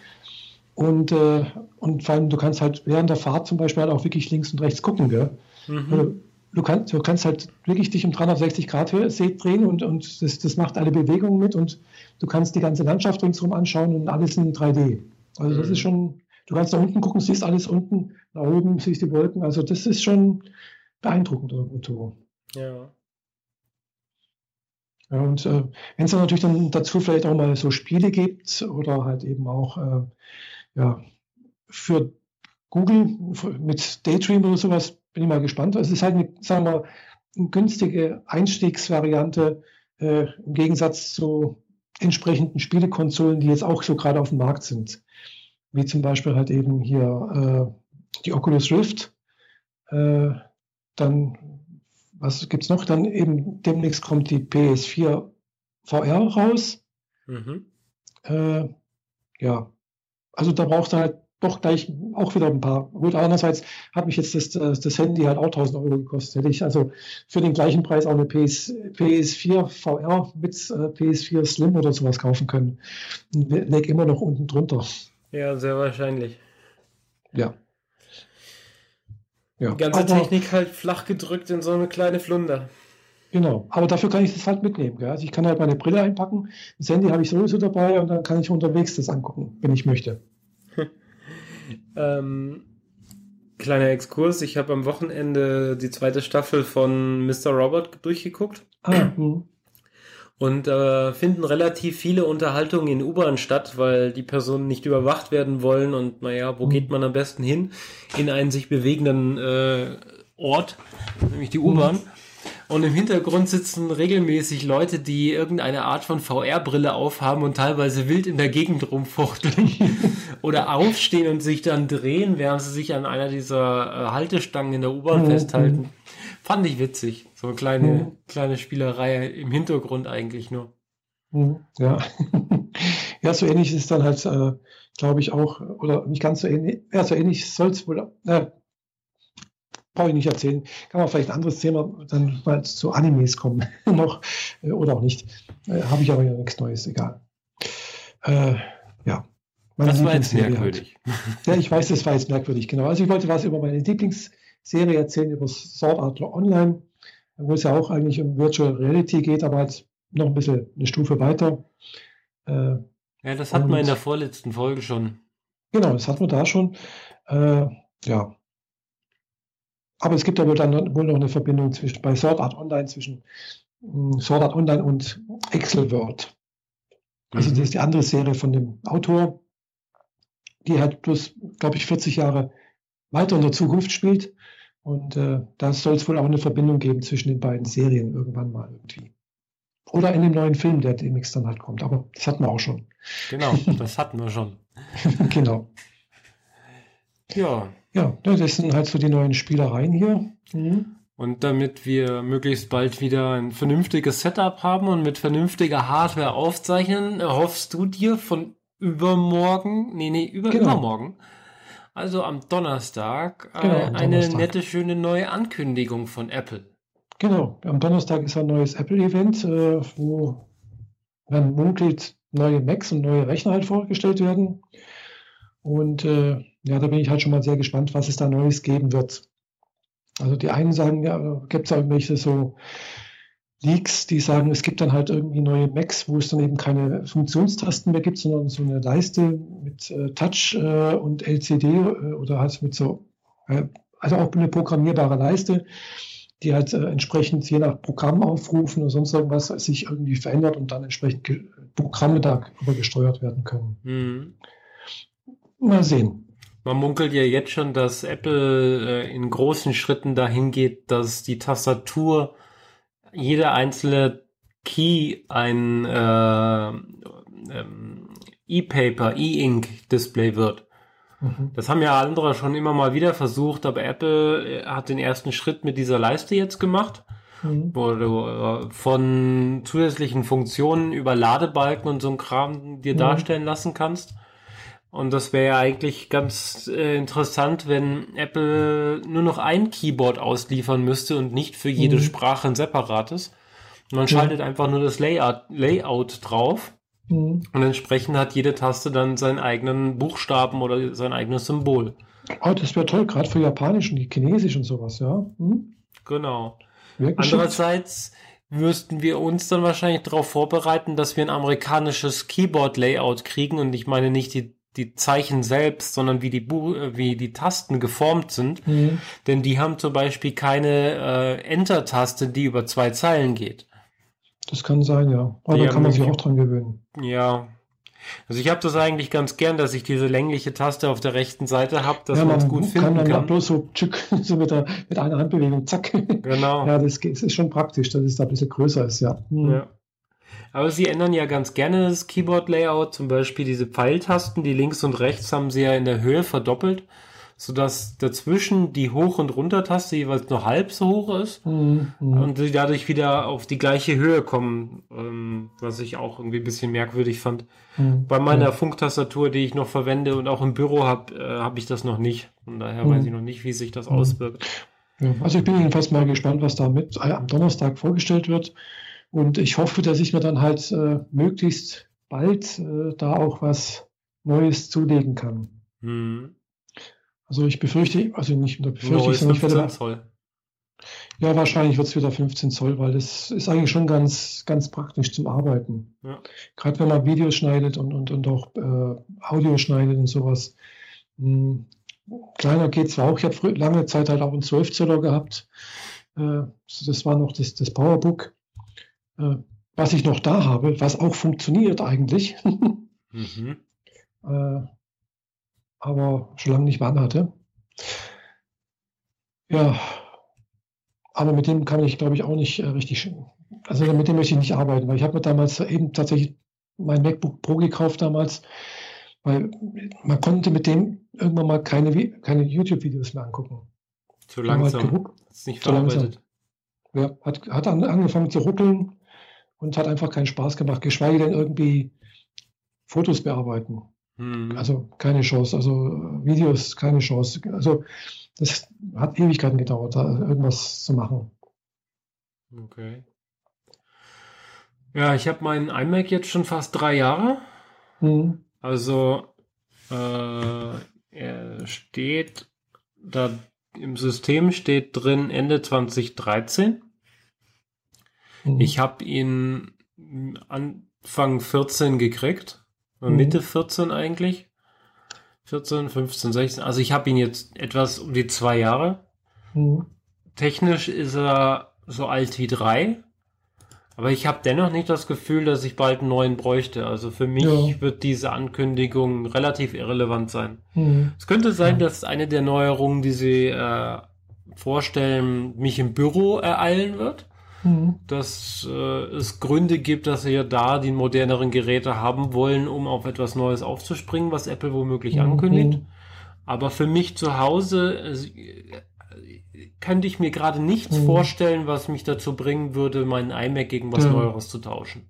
Und, äh, und vor allem, du kannst halt während der Fahrt zum Beispiel halt auch wirklich links und rechts gucken. Gell? Mhm. Also, du, kannst, du kannst halt wirklich dich um 360 Grad drehen und, und das, das macht alle Bewegungen mit und du kannst die ganze Landschaft ringsherum anschauen und alles in 3D. Also das ist mhm. schon, du kannst da unten gucken, siehst alles unten, nach oben siehst die Wolken. Also das ist schon beeindruckend irgendwo. Ja. Ja, und äh, wenn es dann natürlich dann dazu vielleicht auch mal so Spiele gibt oder halt eben auch äh, ja, für Google mit Daydream oder sowas, bin ich mal gespannt. Es ist halt eine, sagen wir, eine günstige Einstiegsvariante äh, im Gegensatz zu entsprechenden Spielekonsolen, die jetzt auch so gerade auf dem Markt sind. Wie zum Beispiel halt eben hier äh, die Oculus Rift. Äh, dann was gibt es noch? Dann eben demnächst kommt die PS4 VR raus. Mhm. Äh, ja, also da braucht er halt doch gleich auch wieder ein paar. Gut, andererseits hat mich jetzt das, das, das, Handy halt auch 1000 Euro gekostet. Hätte ich also für den gleichen Preis auch eine PS, PS4 VR mit äh, PS4 Slim oder sowas kaufen können. Leg immer noch unten drunter. Ja, sehr wahrscheinlich. Ja. Ja. Die ganze aber, Technik halt flach gedrückt in so eine kleine Flunder. Genau, aber dafür kann ich das halt mitnehmen. Gell? Also ich kann halt meine Brille einpacken, das Handy habe ich sowieso dabei und dann kann ich unterwegs das angucken, wenn ich möchte. [laughs] ähm, kleiner Exkurs, ich habe am Wochenende die zweite Staffel von Mr. Robot durchgeguckt. Ah, hm und äh, finden relativ viele Unterhaltungen in U-Bahn statt, weil die Personen nicht überwacht werden wollen und naja, wo mhm. geht man am besten hin? In einen sich bewegenden äh, Ort, nämlich die U-Bahn. Mhm. Und im Hintergrund sitzen regelmäßig Leute, die irgendeine Art von VR-Brille aufhaben und teilweise wild in der Gegend rumfuchteln. [laughs] Oder aufstehen und sich dann drehen, während sie sich an einer dieser äh, Haltestangen in der U-Bahn mhm. festhalten. Fand ich witzig. So eine kleine, mhm. kleine Spielerei im Hintergrund eigentlich nur. Mhm. Ja. [laughs] ja, so ähnlich ist dann halt, äh, glaube ich, auch, oder nicht ganz so ähnlich, ja, so ähnlich soll es wohl, äh, brauche ich nicht erzählen. Kann man vielleicht ein anderes Thema dann mal zu Animes kommen [laughs] noch äh, oder auch nicht. Äh, Habe ich aber ja nichts Neues, egal. Äh, ja. das war jetzt merkwürdig. Halt. Ja, ich weiß, das war jetzt merkwürdig, genau. Also ich wollte was über meine Lieblings- Serie erzählen über Sword Art Online, wo es ja auch eigentlich um Virtual Reality geht, aber halt noch ein bisschen eine Stufe weiter. Äh, ja, das hatten wir in der vorletzten Folge schon. Genau, das hatten wir da schon. Äh, ja. Aber es gibt ja wohl dann wohl noch eine Verbindung zwischen bei Sword Art Online zwischen mh, hm, Sword Art Online und Excel World. Also mhm. das ist die andere Serie von dem Autor, die halt bloß, glaube ich, 40 Jahre weiter in der Zukunft spielt. Und äh, da soll es wohl auch eine Verbindung geben zwischen den beiden Serien irgendwann mal irgendwie. Oder in dem neuen Film, der demnächst dann halt kommt. Aber das hatten wir auch schon. Genau, [laughs] das hatten wir schon. genau. Ja. Ja, das sind halt so die neuen Spielereien hier. Mhm. Und damit wir möglichst bald wieder ein vernünftiges Setup haben und mit vernünftiger Hardware aufzeichnen, erhoffst du dir von übermorgen, nee, nee, über, genau. übermorgen, also am Donnerstag, äh, genau, am eine Donnerstag. nette, schöne neue Ankündigung von Apple. Genau, am Donnerstag ist ein neues Apple-Event, äh, wo dann munkelt neue Macs und neue Rechner halt vorgestellt werden. Und äh, ja, da bin ich halt schon mal sehr gespannt, was es da Neues geben wird. Also die einen sagen, ja, gibt es irgendwelche so Leaks, die sagen, es gibt dann halt irgendwie neue Macs, wo es dann eben keine Funktionstasten mehr gibt, sondern so eine Leiste mit äh, Touch äh, und LCD äh, oder halt mit so, äh, also auch eine programmierbare Leiste, die halt äh, entsprechend je nach Programm aufrufen oder sonst irgendwas sich irgendwie verändert und dann entsprechend Programme darüber gesteuert werden können. Mhm. Mal sehen. Man munkelt ja jetzt schon, dass Apple äh, in großen Schritten dahin geht, dass die Tastatur jeder einzelne Key ein äh, ähm, E-Paper, E-Ink-Display wird. Mhm. Das haben ja andere schon immer mal wieder versucht, aber Apple äh, hat den ersten Schritt mit dieser Leiste jetzt gemacht mhm. wo du äh, von zusätzlichen Funktionen über Ladebalken und so ein Kram dir mhm. darstellen lassen kannst. Und das wäre ja eigentlich ganz äh, interessant, wenn Apple nur noch ein Keyboard ausliefern müsste und nicht für jede mhm. Sprache ein separates. Man schaltet einfach nur das Layout, Layout drauf mhm. und entsprechend hat jede Taste dann seinen eigenen Buchstaben oder sein eigenes Symbol. Oh, das wäre toll, gerade für Japanisch und Chinesisch und sowas, ja. Mhm. Genau. Andererseits müssten wir uns dann wahrscheinlich darauf vorbereiten, dass wir ein amerikanisches Keyboard-Layout kriegen und ich meine nicht die die Zeichen selbst, sondern wie die, Bu äh, wie die Tasten geformt sind. Mhm. Denn die haben zum Beispiel keine äh, Enter-Taste, die über zwei Zeilen geht. Das kann sein, ja. Aber da kann man sich auch dran gewöhnen. Ja. Also ich habe das eigentlich ganz gern, dass ich diese längliche Taste auf der rechten Seite habe, dass ja, man es gut finden kann. Man kann bloß so, tschick, [laughs] so mit, der, mit einer Handbewegung, zack. Genau. Ja, das, das, ist schon praktisch, dass es da ein bisschen größer ist, ja. Mhm. ja. Aber sie ändern ja ganz gerne das Keyboard-Layout, zum Beispiel diese Pfeiltasten, die links und rechts haben sie ja in der Höhe verdoppelt sodass dazwischen die Hoch- und Runtertaste jeweils nur halb so hoch ist mhm. und sie dadurch wieder auf die gleiche Höhe kommen, ähm, was ich auch irgendwie ein bisschen merkwürdig fand. Mhm. Bei meiner mhm. Funktastatur, die ich noch verwende und auch im Büro habe, äh, habe ich das noch nicht. Von daher weiß mhm. ich noch nicht, wie sich das mhm. auswirkt. Ja, also ich bin jedenfalls mal gespannt, was da mit äh, am Donnerstag vorgestellt wird. Und ich hoffe, dass ich mir dann halt äh, möglichst bald äh, da auch was Neues zulegen kann. Mhm. Also ich befürchte, also nicht nur befürchte, ich, sondern ich werde. Zoll. Ja, wahrscheinlich wird es wieder 15 Zoll, weil das ist eigentlich schon ganz, ganz praktisch zum Arbeiten. Ja. Gerade wenn man Videos schneidet und, und, und auch äh, Audio schneidet und sowas. Hm, kleiner geht zwar auch, ich habe lange Zeit halt auch einen 12 Zoller gehabt. Äh, das war noch das, das Powerbook, äh, was ich noch da habe, was auch funktioniert eigentlich. [laughs] mhm. Äh, aber schon lange nicht mehr anhatte. Ja, aber mit dem kann ich, glaube ich, auch nicht äh, richtig, also mit dem möchte ich nicht arbeiten, weil ich habe mir damals eben tatsächlich mein MacBook Pro gekauft damals, weil man konnte mit dem irgendwann mal keine, keine YouTube-Videos mehr angucken. Zu langsam. Halt ist nicht verarbeitet. Ja, hat, hat angefangen zu ruckeln und hat einfach keinen Spaß gemacht, geschweige denn irgendwie Fotos bearbeiten. Mhm. Also keine Chance. Also Videos keine Chance. Also das hat Ewigkeiten gedauert, da irgendwas zu machen. Okay. Ja, ich habe meinen iMac jetzt schon fast drei Jahre. Mhm. Also äh, er steht da im System steht drin Ende 2013. Mhm. Ich habe ihn Anfang 14 gekriegt. Mhm. Mitte 14 eigentlich. 14, 15, 16. Also ich habe ihn jetzt etwas um die zwei Jahre. Mhm. Technisch ist er so alt wie drei. Aber ich habe dennoch nicht das Gefühl, dass ich bald einen neuen bräuchte. Also für mich ja. wird diese Ankündigung relativ irrelevant sein. Mhm. Es könnte sein, dass eine der Neuerungen, die sie äh, vorstellen, mich im Büro ereilen wird mhm. dass äh, es Gründe gibt, dass sie ja da die moderneren Geräte haben wollen, um auf etwas Neues aufzuspringen, was Apple womöglich mhm. ankündigt. Aber für mich zu Hause äh, könnte ich mir gerade nichts mhm. vorstellen, was mich dazu bringen würde, meinen iMac gegen was ja. Neueres zu tauschen.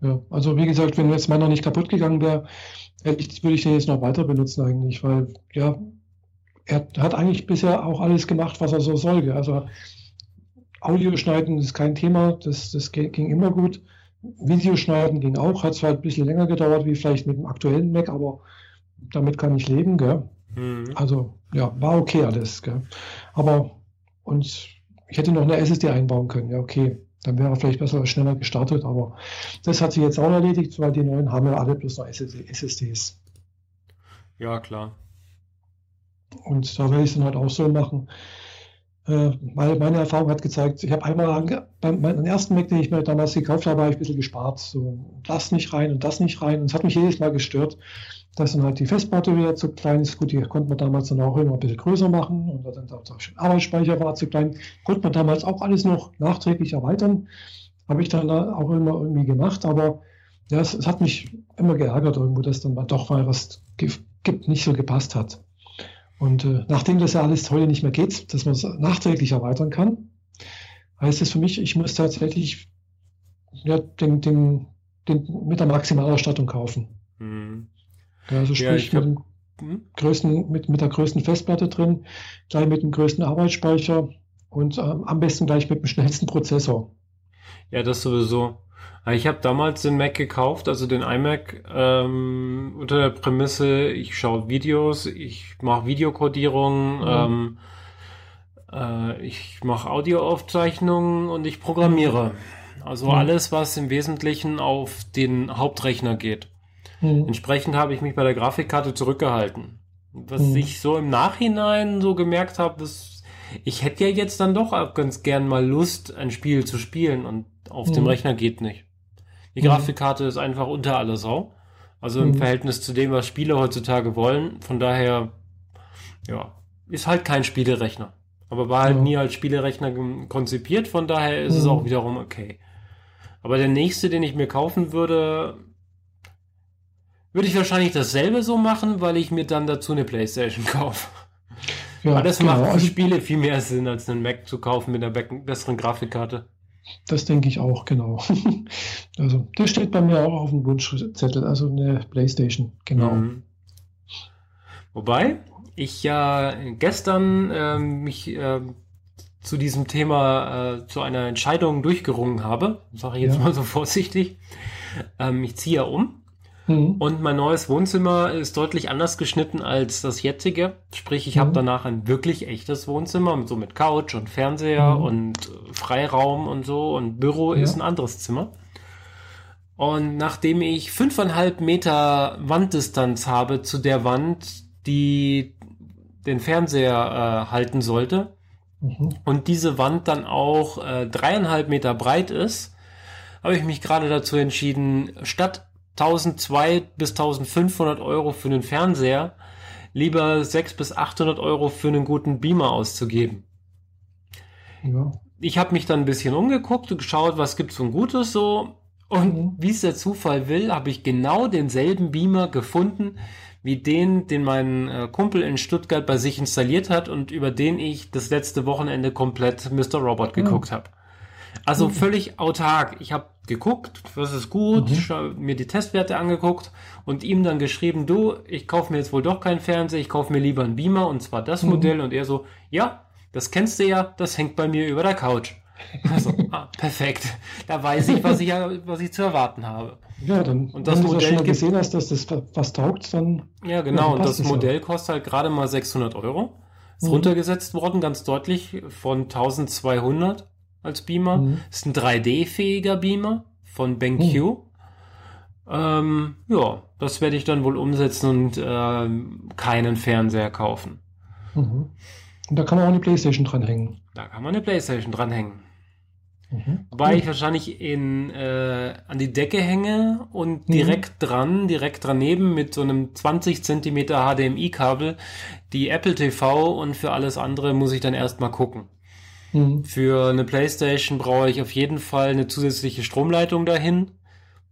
Ja, also wie gesagt, wenn jetzt meiner nicht kaputt gegangen wäre, würde ich den jetzt noch weiter benutzen eigentlich, weil ja, er hat eigentlich bisher auch alles gemacht, was er so soll. Also Audio schneiden ist kein Thema, das, das ging immer gut. Videoschneiden ging auch, hat zwar ein bisschen länger gedauert wie vielleicht mit dem aktuellen Mac, aber damit kann ich leben, gell? Mhm. Also ja, war okay alles, gell? Aber und ich hätte noch eine SSD einbauen können, ja okay, dann wäre vielleicht besser schneller gestartet, aber das hat sich jetzt auch erledigt, weil die neuen haben ja alle bloß noch SSDs. Ja, klar. Und da werde ich es dann halt auch so machen. Äh, weil meine Erfahrung hat gezeigt, ich habe einmal beim meinem ersten Mac, den ich mir damals gekauft habe, habe ich ein bisschen gespart. So das nicht rein und das nicht rein. Und es hat mich jedes Mal gestört, dass dann halt die Festplatte wieder zu klein ist. Gut, die konnte man damals dann auch immer ein bisschen größer machen und dann auch der Arbeitsspeicher war zu klein. Konnte man damals auch alles noch nachträglich erweitern. Habe ich dann auch immer irgendwie gemacht, aber ja, es, es hat mich immer geärgert irgendwo, dass dann doch mal was gibt, nicht so gepasst hat. Und äh, nachdem das ja alles heute nicht mehr geht, dass man es nachträglich erweitern kann, heißt es für mich, ich muss tatsächlich ja, den, den, den mit der Maximalausstattung kaufen. Mhm. Ja, also sprich ja, mit, dem hm? größten, mit, mit der größten Festplatte drin, gleich mit dem größten Arbeitsspeicher und ähm, am besten gleich mit dem schnellsten Prozessor. Ja, das sowieso. Ich habe damals den Mac gekauft, also den iMac, ähm, unter der Prämisse, ich schaue Videos, ich mache Videokodierung, mhm. ähm, äh, ich mache Audioaufzeichnungen und ich programmiere. Also mhm. alles, was im Wesentlichen auf den Hauptrechner geht. Mhm. Entsprechend habe ich mich bei der Grafikkarte zurückgehalten. Was mhm. ich so im Nachhinein so gemerkt habe, dass ich hätte ja jetzt dann doch ganz gern mal Lust, ein Spiel zu spielen und auf dem mhm. Rechner geht nicht. Die mhm. Grafikkarte ist einfach unter alle Sau. Also im mhm. Verhältnis zu dem, was Spiele heutzutage wollen. Von daher, ja, ist halt kein Spielerechner. Aber war halt ja. nie als Spielerechner konzipiert, von daher ist mhm. es auch wiederum okay. Aber der nächste, den ich mir kaufen würde, würde ich wahrscheinlich dasselbe so machen, weil ich mir dann dazu eine Playstation [laughs] kaufe. Ja, Aber das genau. macht für also Spiele viel mehr Sinn, als einen Mac zu kaufen mit einer besseren Grafikkarte. Das denke ich auch, genau. [laughs] Also, das steht bei mir auch auf dem Wunschzettel, also eine Playstation, genau. Mhm. Wobei ich ja gestern äh, mich äh, zu diesem Thema äh, zu einer Entscheidung durchgerungen habe, sage ich jetzt ja. mal so vorsichtig. Ähm, ich ziehe ja um Mhm. Und mein neues Wohnzimmer ist deutlich anders geschnitten als das jetzige. Sprich, ich mhm. habe danach ein wirklich echtes Wohnzimmer, so mit Couch und Fernseher mhm. und Freiraum und so. Und Büro ja. ist ein anderes Zimmer. Und nachdem ich fünfeinhalb Meter Wanddistanz habe zu der Wand, die den Fernseher äh, halten sollte, mhm. und diese Wand dann auch äh, dreieinhalb Meter breit ist, habe ich mich gerade dazu entschieden, statt 1200 bis 1500 Euro für einen Fernseher lieber 600 bis 800 Euro für einen guten Beamer auszugeben. Ja. Ich habe mich dann ein bisschen umgeguckt und geschaut, was gibt's von Gutes so. Und mhm. wie es der Zufall will, habe ich genau denselben Beamer gefunden, wie den, den mein äh, Kumpel in Stuttgart bei sich installiert hat und über den ich das letzte Wochenende komplett Mr. Robot geguckt mhm. habe. Also mhm. völlig autark. Ich habe geguckt, was ist gut, mhm. mir die Testwerte angeguckt und ihm dann geschrieben, du, ich kaufe mir jetzt wohl doch keinen Fernseher, ich kaufe mir lieber einen Beamer und zwar das mhm. Modell und er so, ja, das kennst du ja, das hängt bei mir über der Couch. Also, ah, [laughs] perfekt. Da weiß ich, was ich, was ich zu erwarten habe. Ja, dann, und das wenn Modell du das schon mal gesehen hast, dass das was taugt, dann. Ja, genau. Und das Modell auch. kostet halt gerade mal 600 Euro. Ist mhm. runtergesetzt worden, ganz deutlich, von 1200 als Beamer. Mhm. Ist ein 3D-fähiger Beamer von BenQ. Mhm. Ähm, ja, das werde ich dann wohl umsetzen und äh, keinen Fernseher kaufen. Mhm. Und da kann man auch eine Playstation dranhängen. Da kann man eine Playstation dranhängen. Mhm. Wobei ich wahrscheinlich in, äh, an die Decke hänge und mhm. direkt dran, direkt daneben mit so einem 20 Zentimeter HDMI-Kabel die Apple TV und für alles andere muss ich dann erstmal gucken. Mhm. Für eine Playstation brauche ich auf jeden Fall eine zusätzliche Stromleitung dahin,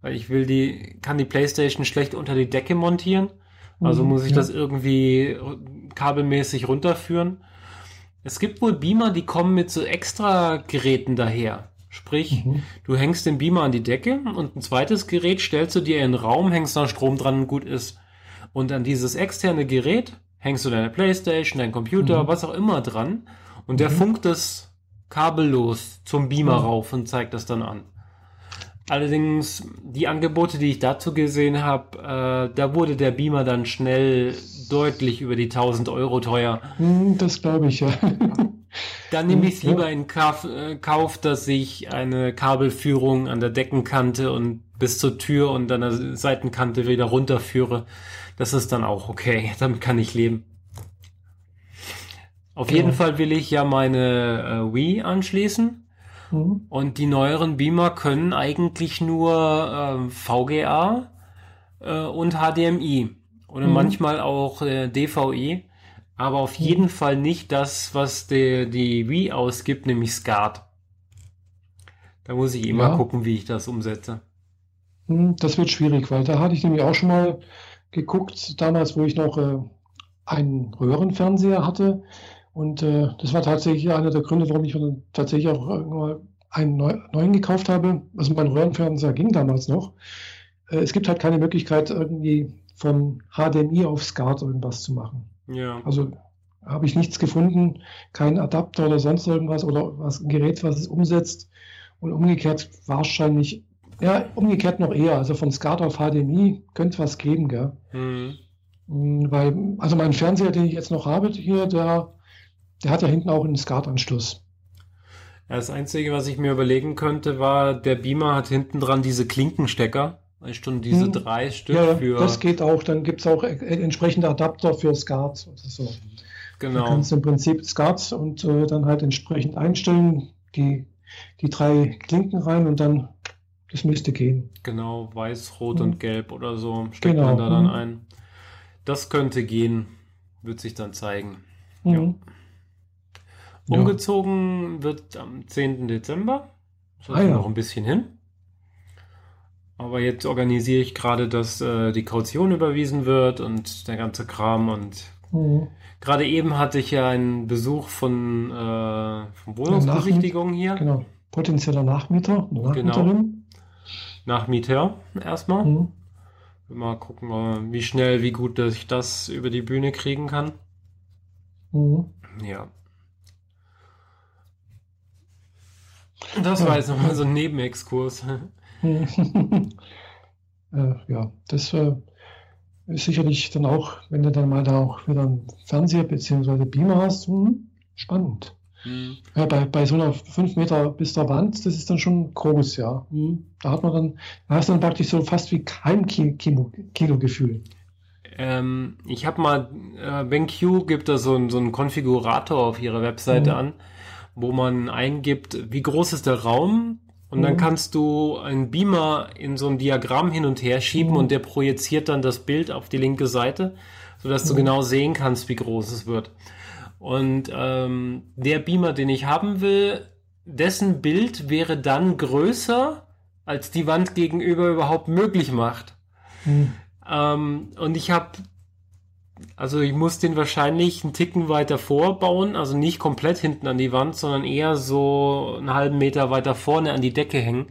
weil ich will die, kann die Playstation schlecht unter die Decke montieren. Also mhm, muss ich ja. das irgendwie kabelmäßig runterführen. Es gibt wohl Beamer, die kommen mit so extra Geräten daher. Sprich, mhm. du hängst den Beamer an die Decke und ein zweites Gerät stellst du dir in den Raum, hängst da Strom dran und gut ist. Und an dieses externe Gerät hängst du deine Playstation, dein Computer, mhm. was auch immer dran und der mhm. funkt das kabellos zum Beamer mhm. rauf und zeigt das dann an. Allerdings, die Angebote, die ich dazu gesehen habe, äh, da wurde der Beamer dann schnell deutlich über die 1000 Euro teuer. Hm, das glaube ich, ja. Dann nehme ich es [laughs] lieber in Kauf, äh, Kauf, dass ich eine Kabelführung an der Deckenkante und bis zur Tür und an der Seitenkante wieder runterführe. Das ist dann auch okay. [laughs] Damit kann ich leben. Auf genau. jeden Fall will ich ja meine äh, Wii anschließen. Mhm. Und die neueren Beamer können eigentlich nur äh, VGA äh, und HDMI. Oder mhm. manchmal auch äh, DVI. Aber auf mhm. jeden Fall nicht das, was die, die Wii ausgibt, nämlich SCART. Da muss ich immer ja. gucken, wie ich das umsetze. Hm, das wird schwierig, weil da hatte ich nämlich auch schon mal geguckt, damals, wo ich noch äh, einen Röhrenfernseher hatte Und äh, das war tatsächlich einer der Gründe, warum ich dann tatsächlich auch einen neuen gekauft habe. Also mein Röhrenfernseher ging damals noch. Äh, es gibt halt keine Möglichkeit, irgendwie von HDMI auf SCART irgendwas zu machen. Ja. Also habe ich nichts gefunden, kein Adapter oder sonst irgendwas oder was, ein Gerät, was es umsetzt. Und umgekehrt wahrscheinlich, ja, umgekehrt noch eher. Also von SCART auf HDMI könnte was geben, gell? Mhm. Weil, also mein Fernseher, den ich jetzt noch habe hier, der, der hat ja hinten auch einen SCART-Anschluss. Das Einzige, was ich mir überlegen könnte, war, der Beamer hat hinten dran diese Klinkenstecker. Schon diese hm. drei Stück ja, für. Das geht auch. Dann gibt es auch e-, entsprechende Adapter für SCART. So. Genau. Du kannst im Prinzip SCART und äh, dann halt entsprechend einstellen, die, die drei Klinken rein und dann, das müsste gehen. Genau, weiß, rot hm. und gelb oder so steckt genau. man da dann hm. ein. Das könnte gehen, wird sich dann zeigen. Mhm. Ja. Umgezogen ja. wird am 10. Dezember. Das ah, ja. noch ein bisschen hin. Aber jetzt organisiere ich gerade, dass äh, die Kaution überwiesen wird und der ganze Kram. Und mhm. gerade eben hatte ich ja einen Besuch von, äh, von Wohnungsbesichtigung hier. Genau. Potenzieller Nachmieter. Nachmieterin. Genau. Nachmieter erstmal. Mhm. Mal gucken, wie schnell, wie gut dass ich das über die Bühne kriegen kann. Mhm. Ja. Das war jetzt nochmal so ein Nebenexkurs. [laughs] äh, ja, das äh, ist sicherlich dann auch, wenn du dann mal da auch wieder einen Fernseher bzw. Beamer hast, hm, spannend. Mhm. Ja, bei, bei so einer 5 Meter bis zur Wand, das ist dann schon groß, ja. Mhm. Da hat man dann, da hast du dann praktisch so fast wie kein Kino-Gefühl. Ähm, ich habe mal, äh, BenQ gibt da so, so einen Konfigurator auf ihrer Webseite mhm. an, wo man eingibt, wie groß ist der Raum, und dann mhm. kannst du einen Beamer in so ein Diagramm hin und her schieben mhm. und der projiziert dann das Bild auf die linke Seite, sodass du mhm. genau sehen kannst, wie groß es wird. Und ähm, der Beamer, den ich haben will, dessen Bild wäre dann größer, als die Wand gegenüber überhaupt möglich macht. Mhm. Ähm, und ich habe also ich muss den wahrscheinlich einen Ticken weiter vorbauen, also nicht komplett hinten an die Wand, sondern eher so einen halben Meter weiter vorne an die Decke hängen.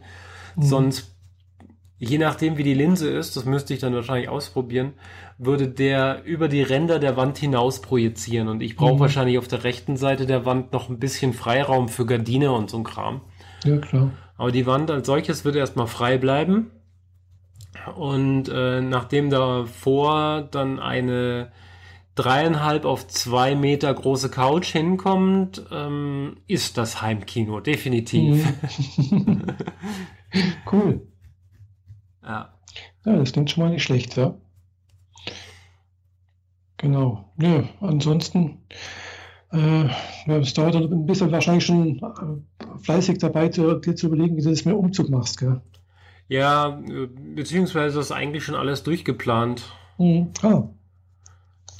Mhm. Sonst, je nachdem wie die Linse ist, das müsste ich dann wahrscheinlich ausprobieren, würde der über die Ränder der Wand hinaus projizieren. Und ich brauche mhm. wahrscheinlich auf der rechten Seite der Wand noch ein bisschen Freiraum für Gardine und so ein Kram. Ja, klar. Aber die Wand als solches wird erstmal frei bleiben. Und äh, nachdem davor dann eine dreieinhalb auf zwei Meter große Couch hinkommt, ähm, ist das Heimkino, definitiv. Mhm. [laughs] cool. Ja. Ja, das klingt schon mal nicht schlecht, ja. Genau. Ja, ansonsten, äh, es dauert ein bisschen wahrscheinlich schon äh, fleißig dabei, dir zu überlegen, wie du das mit Umzug machst, gell? Ja, äh, beziehungsweise ist eigentlich schon alles durchgeplant. Mhm. Ah.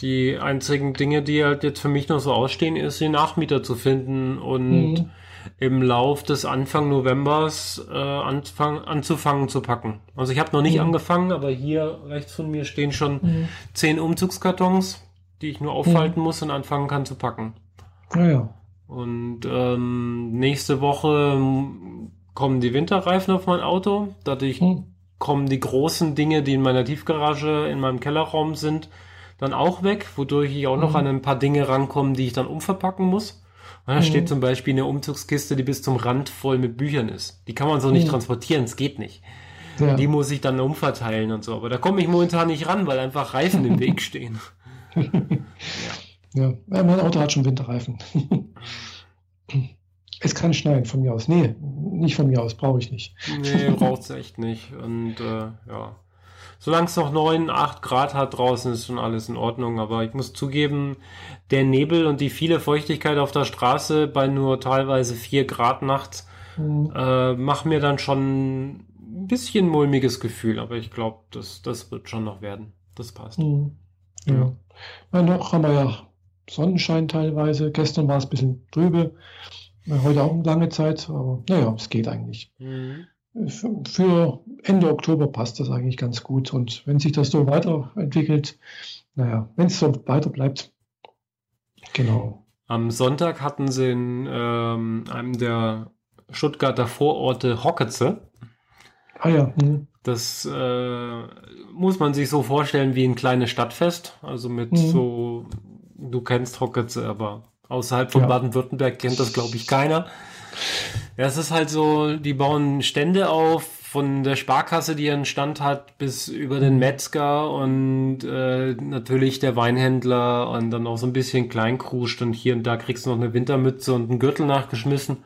Die einzigen Dinge, die halt jetzt für mich noch so ausstehen, ist, den Nachmieter zu finden und mhm. im Lauf des Anfang Novembers äh, anfang, anzufangen zu packen. Also ich habe noch nicht mhm. angefangen, aber hier rechts von mir stehen schon mhm. zehn Umzugskartons, die ich nur aufhalten mhm. muss und anfangen kann zu packen. Ja, ja. Und ähm, nächste Woche kommen die Winterreifen auf mein Auto. Dadurch hm. kommen die großen Dinge, die in meiner Tiefgarage in meinem Kellerraum sind, dann auch weg, wodurch ich auch noch hm. an ein paar Dinge rankomme, die ich dann umverpacken muss. Und da hm. steht zum Beispiel eine Umzugskiste, die bis zum Rand voll mit Büchern ist. Die kann man so nicht hm. transportieren, es geht nicht. Ja. Die muss ich dann umverteilen und so. Aber da komme ich momentan nicht ran, weil einfach Reifen im Weg stehen. [laughs] ja. ja, mein Auto hat schon Winterreifen. Es kann schneien von mir aus. Nee, nicht von mir aus, brauche ich nicht. Nee, braucht es echt nicht. Und äh, ja. Solange es noch 9, 8 Grad hat draußen, ist schon alles in Ordnung. Aber ich muss zugeben, der Nebel und die viele Feuchtigkeit auf der Straße bei nur teilweise 4 Grad nachts mhm. äh, machen mir dann schon ein bisschen mulmiges Gefühl. Aber ich glaube, das, das wird schon noch werden. Das passt. Mhm. Ja. ja. noch haben wir ja Sonnenschein teilweise. Gestern war es ein bisschen trübe. Heute auch eine lange Zeit, aber naja, es geht eigentlich. Mhm. Für Ende Oktober passt das eigentlich ganz gut. Und wenn sich das so weiterentwickelt, naja, wenn es so weiter bleibt, genau. Am Sonntag hatten sie in ähm, einem der Stuttgarter Vororte Hocketze. Ah ja. Mhm. Das äh, muss man sich so vorstellen wie ein kleines Stadtfest. Also mit mhm. so, du kennst Hocketze, aber außerhalb von ja. Baden-Württemberg kennt das, glaube ich, keiner. Ja, es ist halt so, die bauen Stände auf, von der Sparkasse, die ihren Stand hat, bis über den Metzger und äh, natürlich der Weinhändler und dann auch so ein bisschen Kleinkruscht und hier und da kriegst du noch eine Wintermütze und einen Gürtel nachgeschmissen.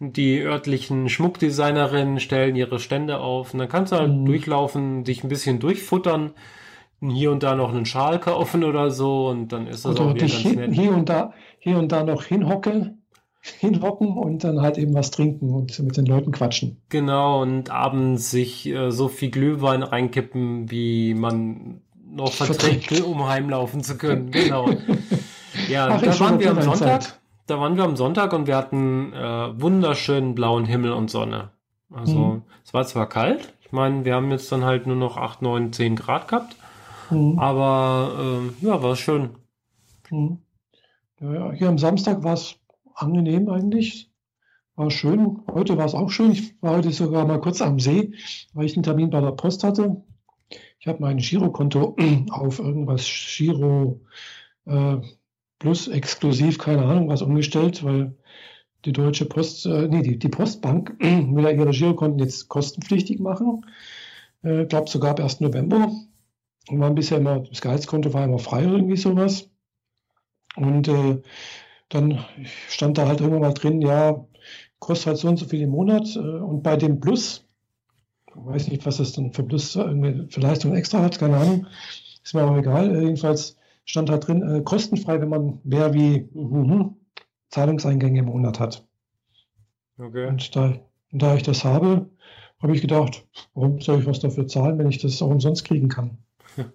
Die örtlichen Schmuckdesignerinnen stellen ihre Stände auf und dann kannst du halt mhm. durchlaufen, dich ein bisschen durchfuttern, hier und da noch einen Schal kaufen oder so und dann ist das oder auch wieder ganz nett. Hier und da, hier und da noch hinhocken hinhocken und dann halt eben was trinken und mit den Leuten quatschen. Genau, und abends sich äh, so viel Glühwein reinkippen, wie man noch verträgt, um heimlaufen zu können. Genau. Ja, Ach, da waren wir am Sonntag. Zeit. Da waren wir am Sonntag und wir hatten äh, wunderschönen blauen Himmel und Sonne. Also mhm. es war zwar kalt, ich meine, wir haben jetzt dann halt nur noch 8, 9, 10 Grad gehabt, mhm. aber äh, ja, war schön. Mhm. Ja, hier am Samstag war es angenehm eigentlich. War schön. Heute war es auch schön. Ich war heute sogar mal kurz am See, weil ich einen Termin bei der Post hatte. Ich habe mein Girokonto [clears throat] auf irgendwas Giro äh, Plus exklusiv, keine Ahnung, was umgestellt, weil die Deutsche Post, äh, nee, die, die Postbank [clears throat] will ja ihre Girokonten jetzt kostenpflichtig machen. Äh, glaube sogar ab 1. November. Und war bisher immer, das Gehaltskonto war immer frei, irgendwie sowas. Und äh, dann stand da halt irgendwann mal drin, ja, kostet halt so und so viel im Monat. Äh, und bei dem Plus, ich weiß nicht, was das dann für Plus für Leistung extra hat, keine Ahnung, ist mir aber egal. Äh, jedenfalls stand da drin, äh, kostenfrei, wenn man mehr wie uh, Zahlungseingänge im Monat hat. Okay. Und da, da ich das habe, habe ich gedacht, warum soll ich was dafür zahlen, wenn ich das auch umsonst kriegen kann? [laughs]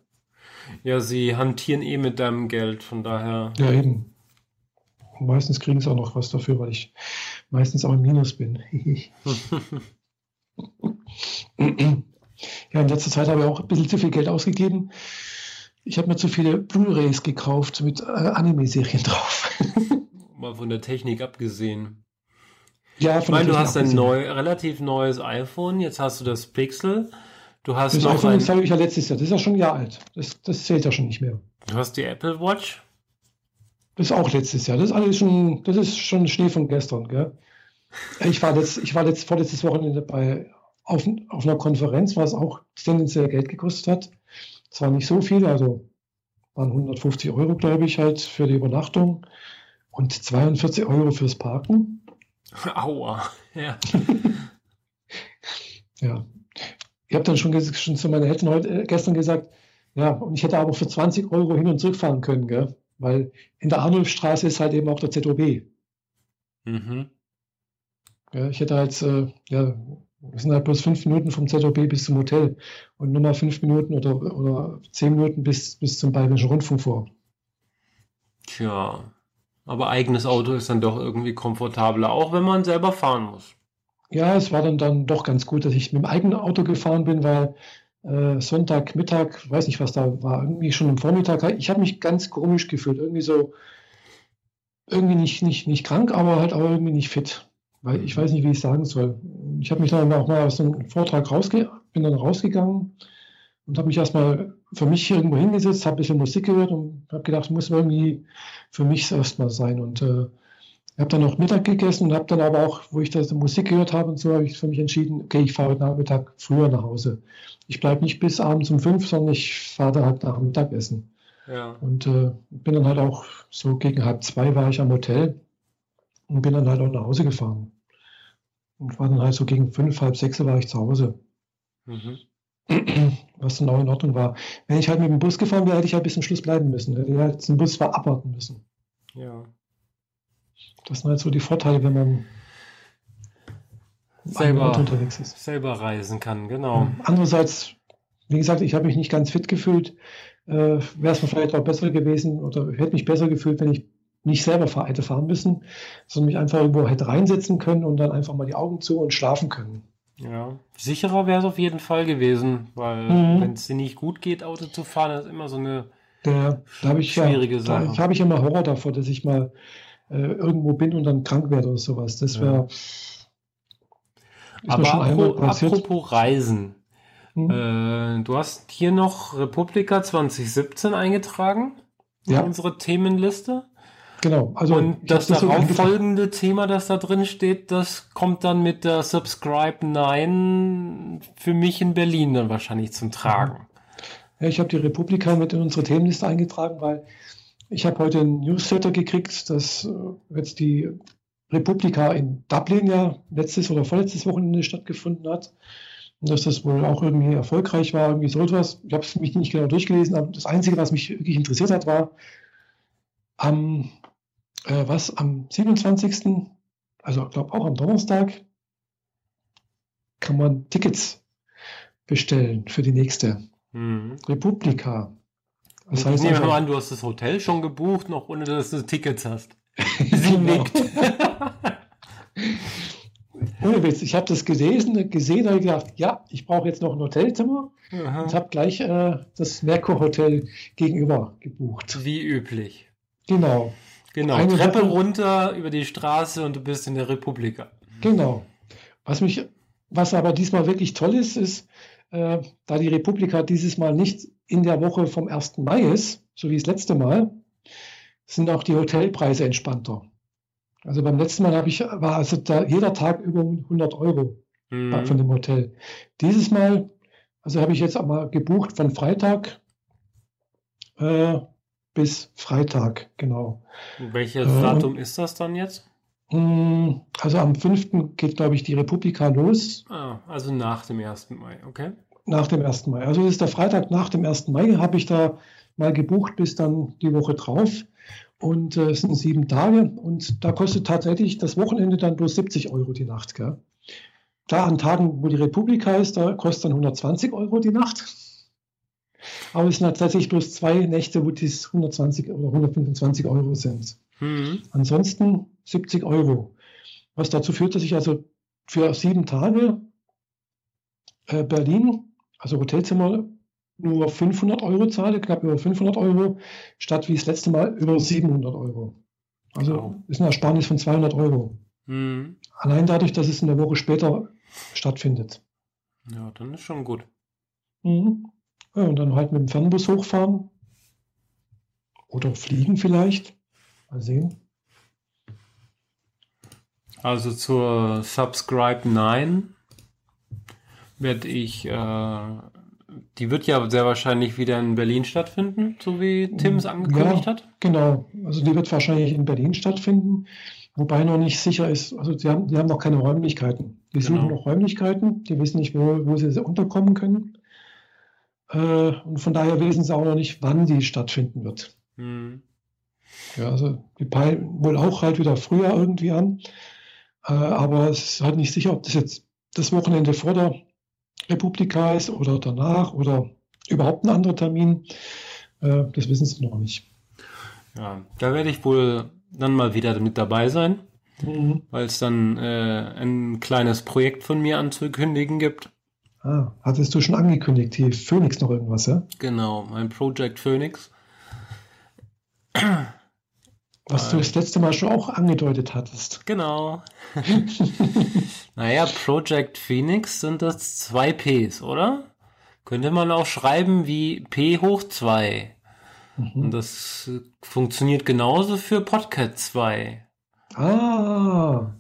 Ja, sie hantieren eh mit deinem Geld, von daher. Ja, eben. Und meistens kriegen sie auch noch was dafür, weil ich meistens auch im Minus bin. [laughs] ja, in letzter Zeit habe ich auch ein bisschen zu viel Geld ausgegeben. Ich habe mir zu viele Blu-rays gekauft mit äh, Anime-Serien drauf. [laughs] Mal von der Technik abgesehen. Ja, ich meine, du hast ein neu, relativ neues iPhone, jetzt hast du das Pixel. Du hast das iPhone ein... habe ich ja letztes Jahr, das ist ja schon ein Jahr alt. Das, das zählt ja schon nicht mehr. Du hast die Apple Watch. Das ist auch letztes Jahr. Das ist alles schon, das ist schon Schnee von gestern. Gell? Ich war letzt, ich war letzt, vorletztes Wochenende bei, auf, auf einer Konferenz, was auch tendenziell Geld gekostet hat. Zwar nicht so viel, also waren 150 Euro, glaube ich, halt für die Übernachtung und 42 Euro fürs Parken. [laughs] Aua, ja. [laughs] ja. Ich habe dann schon, schon zu meinen Eltern heute, äh, gestern gesagt, ja, und ich hätte aber für 20 Euro hin und zurück fahren können, gell? Weil in der Arnulfstraße ist halt eben auch der ZOB. Mhm. Ja, ich hätte halt, äh, ja, wir sind halt bloß fünf Minuten vom ZOB bis zum Hotel und nur mal fünf Minuten oder, oder zehn Minuten bis, bis zum Bayerischen Rundfunk vor. Tja, aber eigenes Auto ist dann doch irgendwie komfortabler, auch wenn man selber fahren muss. Ja, es war dann, dann doch ganz gut, dass ich mit dem eigenen Auto gefahren bin, weil äh, Sonntagmittag, weiß nicht, was da war, irgendwie schon am Vormittag. Ich habe mich ganz komisch gefühlt, irgendwie so, irgendwie nicht, nicht, nicht krank, aber halt auch irgendwie nicht fit. Weil ich weiß nicht, wie ich sagen soll. Ich habe mich dann auch mal aus dem Vortrag rausge bin dann rausgegangen und habe mich erstmal für mich irgendwo hingesetzt, habe ein bisschen Musik gehört und habe gedacht, muss irgendwie für mich erstmal sein. Und äh, habe dann noch Mittag gegessen und habe dann aber auch, wo ich das Musik gehört habe und so, habe ich für mich entschieden, okay, ich fahre heute Nachmittag früher nach Hause. Ich bleibe nicht bis abends um fünf, sondern ich fahre da halt nach dem Mittagessen. Ja. Und äh, bin dann halt auch so gegen halb zwei war ich am Hotel und bin dann halt auch nach Hause gefahren. Und war dann halt so gegen fünf, halb sechs war ich zu Hause. Mhm. [clears throat] Was dann auch in Ordnung war. Wenn ich halt mit dem Bus gefahren wäre, hätte ich halt bis zum Schluss bleiben müssen. Hätte ich halt den Bus war abwarten müssen. Ja. Das sind halt so die Vorteile, wenn man selber unterwegs ist. Selber reisen kann, genau. Andererseits, wie gesagt, ich habe mich nicht ganz fit gefühlt. Äh, Wäre es vielleicht auch besser gewesen oder hätte mich besser gefühlt, wenn ich nicht selber hätte fahren müssen, sondern mich einfach irgendwo hätte reinsetzen können und dann einfach mal die Augen zu und schlafen können. Ja, sicherer wäre es auf jeden Fall gewesen, weil mhm. wenn es dir nicht gut geht, Auto zu fahren, ist immer so eine Der, da ich Schwierige ja, Sache. Da habe ich immer Horror davor, dass ich mal irgendwo bin und dann krank werde oder sowas. Das wäre. Ja. Aber apropos, apropos Reisen. Hm. Äh, du hast hier noch Republika 2017 eingetragen ja. in unsere Themenliste. Genau. Also und das darauf folgende Thema, das da drin steht, das kommt dann mit der Subscribe 9 für mich in Berlin dann wahrscheinlich zum Tragen. Ja, ich habe die Republika mit in unsere Themenliste eingetragen, weil ich habe heute ein Newsletter gekriegt, dass äh, jetzt die Republika in Dublin ja letztes oder vorletztes Wochenende stattgefunden hat. Und dass das wohl auch irgendwie erfolgreich war, irgendwie so etwas. Ich habe es mich nicht genau durchgelesen, aber das Einzige, was mich wirklich interessiert hat, war am, äh, was, am 27., also ich glaube auch am Donnerstag, kann man Tickets bestellen für die nächste mhm. Republika. Heißt ich nehme also, an, du hast das Hotel schon gebucht, noch ohne dass du Tickets hast. [laughs] Sie genau. nickt. [laughs] [laughs] Ohne Witz, ich habe das gelesen, gesehen und gedacht, ja, ich brauche jetzt noch ein Hotelzimmer Aha. und habe gleich äh, das Merkur Hotel gegenüber gebucht. Wie üblich. Genau. Genau, Eine Treppe Sache, runter über die Straße und du bist in der Republika. Genau. Was mich, was aber diesmal wirklich toll ist, ist, äh, da die Republika dieses Mal nicht in der Woche vom 1. Mai ist, so wie das letzte Mal, sind auch die Hotelpreise entspannter. Also beim letzten Mal habe ich, war also da jeder Tag über 100 Euro mhm. von dem Hotel. Dieses Mal, also habe ich jetzt einmal gebucht von Freitag äh, bis Freitag, genau. Welches äh, Datum ist das dann jetzt? Hm, also am 5. geht, glaube ich, die Republika los. Ah, also nach dem 1. Mai, okay. Nach dem 1. Mai. Also ist der Freitag nach dem 1. Mai, habe ich da mal gebucht bis dann die Woche drauf. Und äh, es sind sieben Tage und da kostet tatsächlich das Wochenende dann bloß 70 Euro die Nacht. Gell? Da an Tagen, wo die Republika ist, da kostet dann 120 Euro die Nacht. Aber es sind tatsächlich bloß zwei Nächte, wo das 120 oder 125 Euro sind. Mhm. Ansonsten 70 Euro. Was dazu führt, dass ich also für sieben Tage äh, Berlin, also Hotelzimmer, nur 500 Euro zahle, knapp über 500 Euro, statt wie das letzte Mal über 700 Euro. Also wow. ist eine Ersparnis von 200 Euro. Mhm. Allein dadurch, dass es eine Woche später stattfindet. Ja, dann ist schon gut. Mhm. Ja, und dann halt mit dem Fernbus hochfahren. Oder fliegen vielleicht. Mal sehen. Also zur Subscribe 9 werde ich äh, die wird ja sehr wahrscheinlich wieder in Berlin stattfinden, so wie Tim es angekündigt ja, hat. Genau, also die wird wahrscheinlich in Berlin stattfinden, wobei noch nicht sicher ist, also sie haben, die haben noch keine Räumlichkeiten. Die genau. suchen noch Räumlichkeiten, die wissen nicht, wo, wo sie unterkommen können. Äh, und von daher wissen sie auch noch nicht, wann die stattfinden wird. Hm. Ja, also die peilen wohl auch halt wieder früher irgendwie an. Äh, aber es ist halt nicht sicher, ob das jetzt das Wochenende vor der Republika ist oder danach oder überhaupt ein anderer Termin. Äh, das wissen sie noch nicht. Ja, da werde ich wohl dann mal wieder mit dabei sein, mhm. weil es dann äh, ein kleines Projekt von mir anzukündigen gibt. Ah, hattest du schon angekündigt, hier Phoenix noch irgendwas, ja? Genau, mein Project Phoenix. Was du das letzte Mal schon auch angedeutet hattest. Genau. [laughs] naja, Project Phoenix sind das zwei Ps, oder? Könnte man auch schreiben wie P hoch 2. Mhm. Und das funktioniert genauso für Podcat 2. Ah,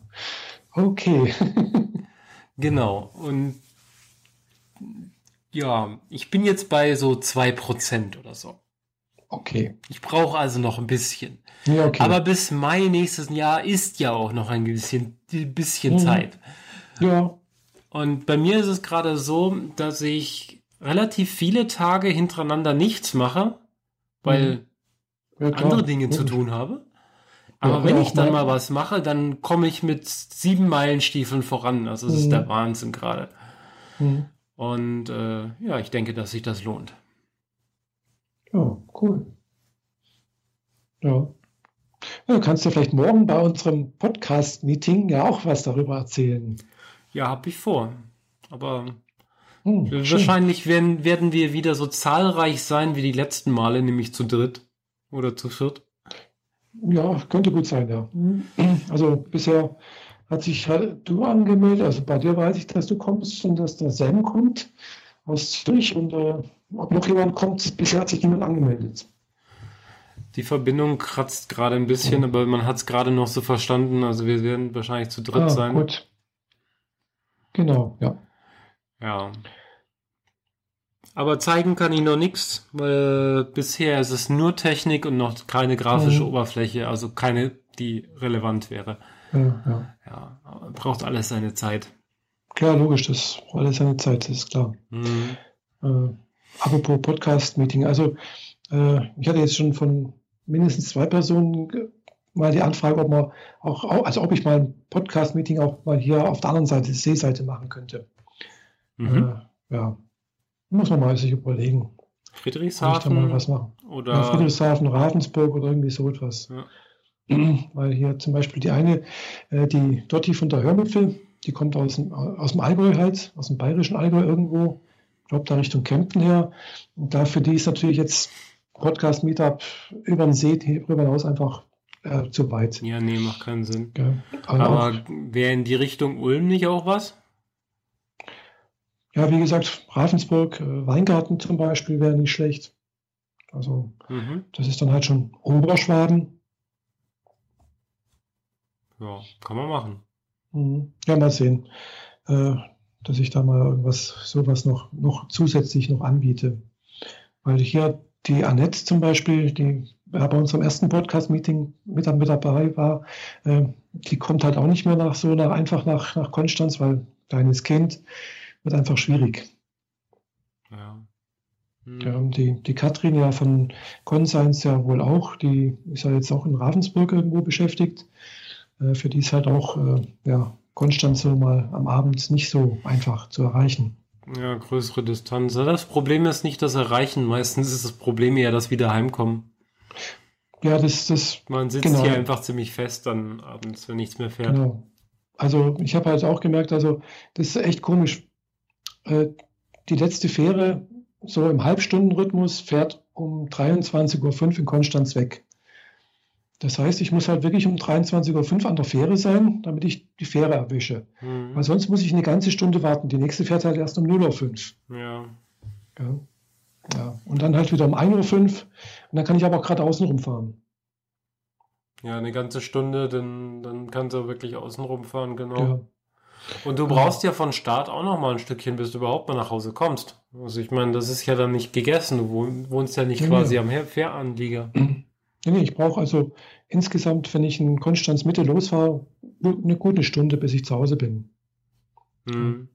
okay. [laughs] genau. Und ja, ich bin jetzt bei so 2% oder so. Okay. Ich brauche also noch ein bisschen. Ja, okay. Aber bis Mai nächstes Jahr ist ja auch noch ein bisschen, bisschen mhm. Zeit. Ja. Und bei mir ist es gerade so, dass ich relativ viele Tage hintereinander nichts mache, weil mhm. ja, andere Dinge zu tun habe. Aber ja, wenn ich dann mal was mache, dann komme ich mit sieben Meilenstiefeln voran. Also das mhm. ist der Wahnsinn gerade. Mhm. Und äh, ja, ich denke, dass sich das lohnt. Ja, cool. Ja. ja kannst du vielleicht morgen bei unserem Podcast-Meeting ja auch was darüber erzählen. Ja, habe ich vor. Aber Hm, Wahrscheinlich werden, werden wir wieder so zahlreich sein wie die letzten Male, nämlich zu dritt oder zu viert. Ja, könnte gut sein, ja. Also bisher hat sich halt du angemeldet, also bei dir weiß ich, dass du kommst und dass der Sam kommt aus Zürich und äh, ob noch jemand kommt, bisher hat sich niemand angemeldet. Die Verbindung kratzt gerade ein bisschen, aber man hat es gerade noch so verstanden. Also wir werden wahrscheinlich zu dritt ah, sein. Gut. Genau, ja. Ja. Aber zeigen kann ich noch nichts, weil bisher ist es nur Technik und noch keine grafische mhm. Oberfläche, also keine, die relevant wäre. Ja, ja. ja, braucht alles seine Zeit. Klar, logisch, das braucht alles seine Zeit, das ist klar. Mhm. Äh, apropos Podcast-Meeting, also äh, ich hatte jetzt schon von mindestens zwei Personen mal die Anfrage, ob man auch, also ob ich mal ein Podcast-Meeting auch mal hier auf der anderen Seite, Seeseite machen könnte. Mhm. Äh, ja, muss man mal sich überlegen. Friedrichshafen? mal was machen. Oder ja, Friedrichshafen, Ravensburg oder irgendwie so etwas. Ja. Weil hier zum Beispiel die eine, äh, die Dotti von der Hörmüpfel, die kommt aus dem, aus dem Allgäu halt, aus dem bayerischen Allgäu irgendwo, glaube da Richtung Kempten her. Und da für die ist natürlich jetzt Podcast-Meetup über den See darüber hinaus einfach äh, zu weit. Ja, nee, macht keinen Sinn. Ja, aber wäre in die Richtung Ulm nicht auch was? Ja, wie gesagt, Ravensburg, äh, Weingarten zum Beispiel wäre nicht schlecht. Also, mhm. das ist dann halt schon Oberschwaben. Ja, kann man machen. Mhm. Ja, mal sehen, äh, dass ich da mal irgendwas, sowas noch, noch zusätzlich noch anbiete. Weil hier die Annette zum Beispiel, die bei unserem ersten Podcast-Meeting mit, mit, dabei war, äh, die kommt halt auch nicht mehr nach so nach, einfach nach, nach Konstanz, weil kleines Kind wird einfach schwierig. Ja. Hm. ja die, die Katrin ja von Conscience ja wohl auch, die ist ja jetzt auch in Ravensburg irgendwo beschäftigt. Äh, für die ist halt auch äh, ja, Konstanz so mal am Abend nicht so einfach zu erreichen. Ja, größere Distanz. Das Problem ist nicht das Erreichen. Meistens ist das Problem eher das Wiederheimkommen. Ja, das, das. Man sitzt genau. hier einfach ziemlich fest dann abends, wenn nichts mehr fährt. Genau. Also ich habe halt auch gemerkt, also das ist echt komisch. Äh, die letzte Fähre, so im Halbstundenrhythmus, fährt um 23.05 Uhr in Konstanz weg. Das heißt, ich muss halt wirklich um 23.05 Uhr an der Fähre sein, damit ich die Fähre erwische. Mhm. Weil sonst muss ich eine ganze Stunde warten. Die nächste fährt halt erst um 0.05 Uhr. Ja. ja. ja. Und dann halt wieder um 1.05 Uhr. Und dann kann ich aber auch gerade außen rumfahren. Ja, eine ganze Stunde, dann, dann kannst du wirklich außen rumfahren, genau. Ja. Und du brauchst ja von Start auch noch mal ein Stückchen, bis du überhaupt mal nach Hause kommst. Also ich meine, das ist ja dann nicht gegessen. Du wohnst ja nicht ja, quasi ja. am Fähranlieger. [clears throat] Nee, ich brauche also insgesamt, wenn ich in Konstanz Mitte losfahre, eine gute Stunde, bis ich zu Hause bin. Mhm.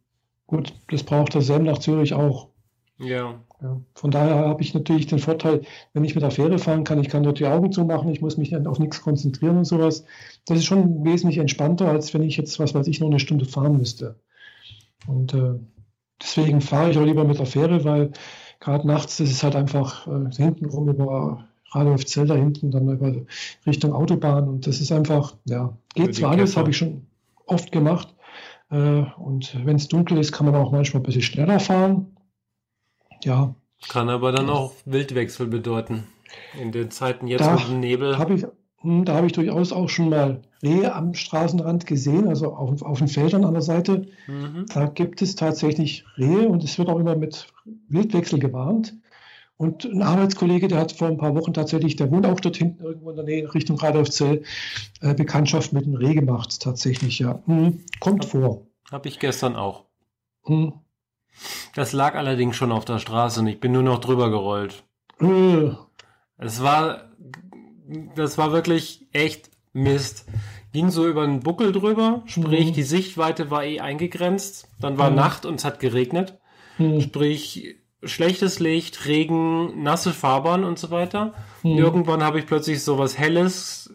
Gut, das braucht der Sam nach Zürich auch. Ja. ja. Von daher habe ich natürlich den Vorteil, wenn ich mit der Fähre fahren kann, ich kann dort die Augen zumachen, ich muss mich dann auf nichts konzentrieren und sowas. Das ist schon wesentlich entspannter, als wenn ich jetzt, was weiß ich, noch eine Stunde fahren müsste. Und äh, deswegen fahre ich auch lieber mit der Fähre, weil gerade nachts ist es halt einfach äh, hintenrum über Radolf-Zell da hinten, dann über Richtung Autobahn. Und das ist einfach, ja, geht zwar alles, habe ich schon oft gemacht. Äh, und wenn es dunkel ist, kann man auch manchmal ein bisschen schneller fahren. Ja. Kann aber dann auch Wildwechsel bedeuten. In den Zeiten jetzt da mit dem Nebel. Hab ich, hm, da habe ich durchaus auch schon mal Rehe am Straßenrand gesehen, also auf, auf den Feldern an der Seite. Mhm. Da gibt es tatsächlich Rehe und es wird auch immer mit Wildwechsel gewarnt. Und ein Arbeitskollege, der hat vor ein paar Wochen tatsächlich, der wohnt auch dort hinten irgendwo in der Nähe Richtung Radolfzell, äh, Bekanntschaft mit einem Reh gemacht, tatsächlich, ja. Hm, kommt hab, vor. Habe ich gestern auch. Hm. Das lag allerdings schon auf der Straße und ich bin nur noch drüber gerollt. Äh. Es war, das war wirklich echt Mist. Ging so über einen Buckel drüber, sprich, mhm. die Sichtweite war eh eingegrenzt. Dann war mhm. Nacht und es hat geregnet. Mhm. Sprich, schlechtes Licht, Regen, nasse Fahrbahn und so weiter. Mhm. Irgendwann habe ich plötzlich sowas Helles,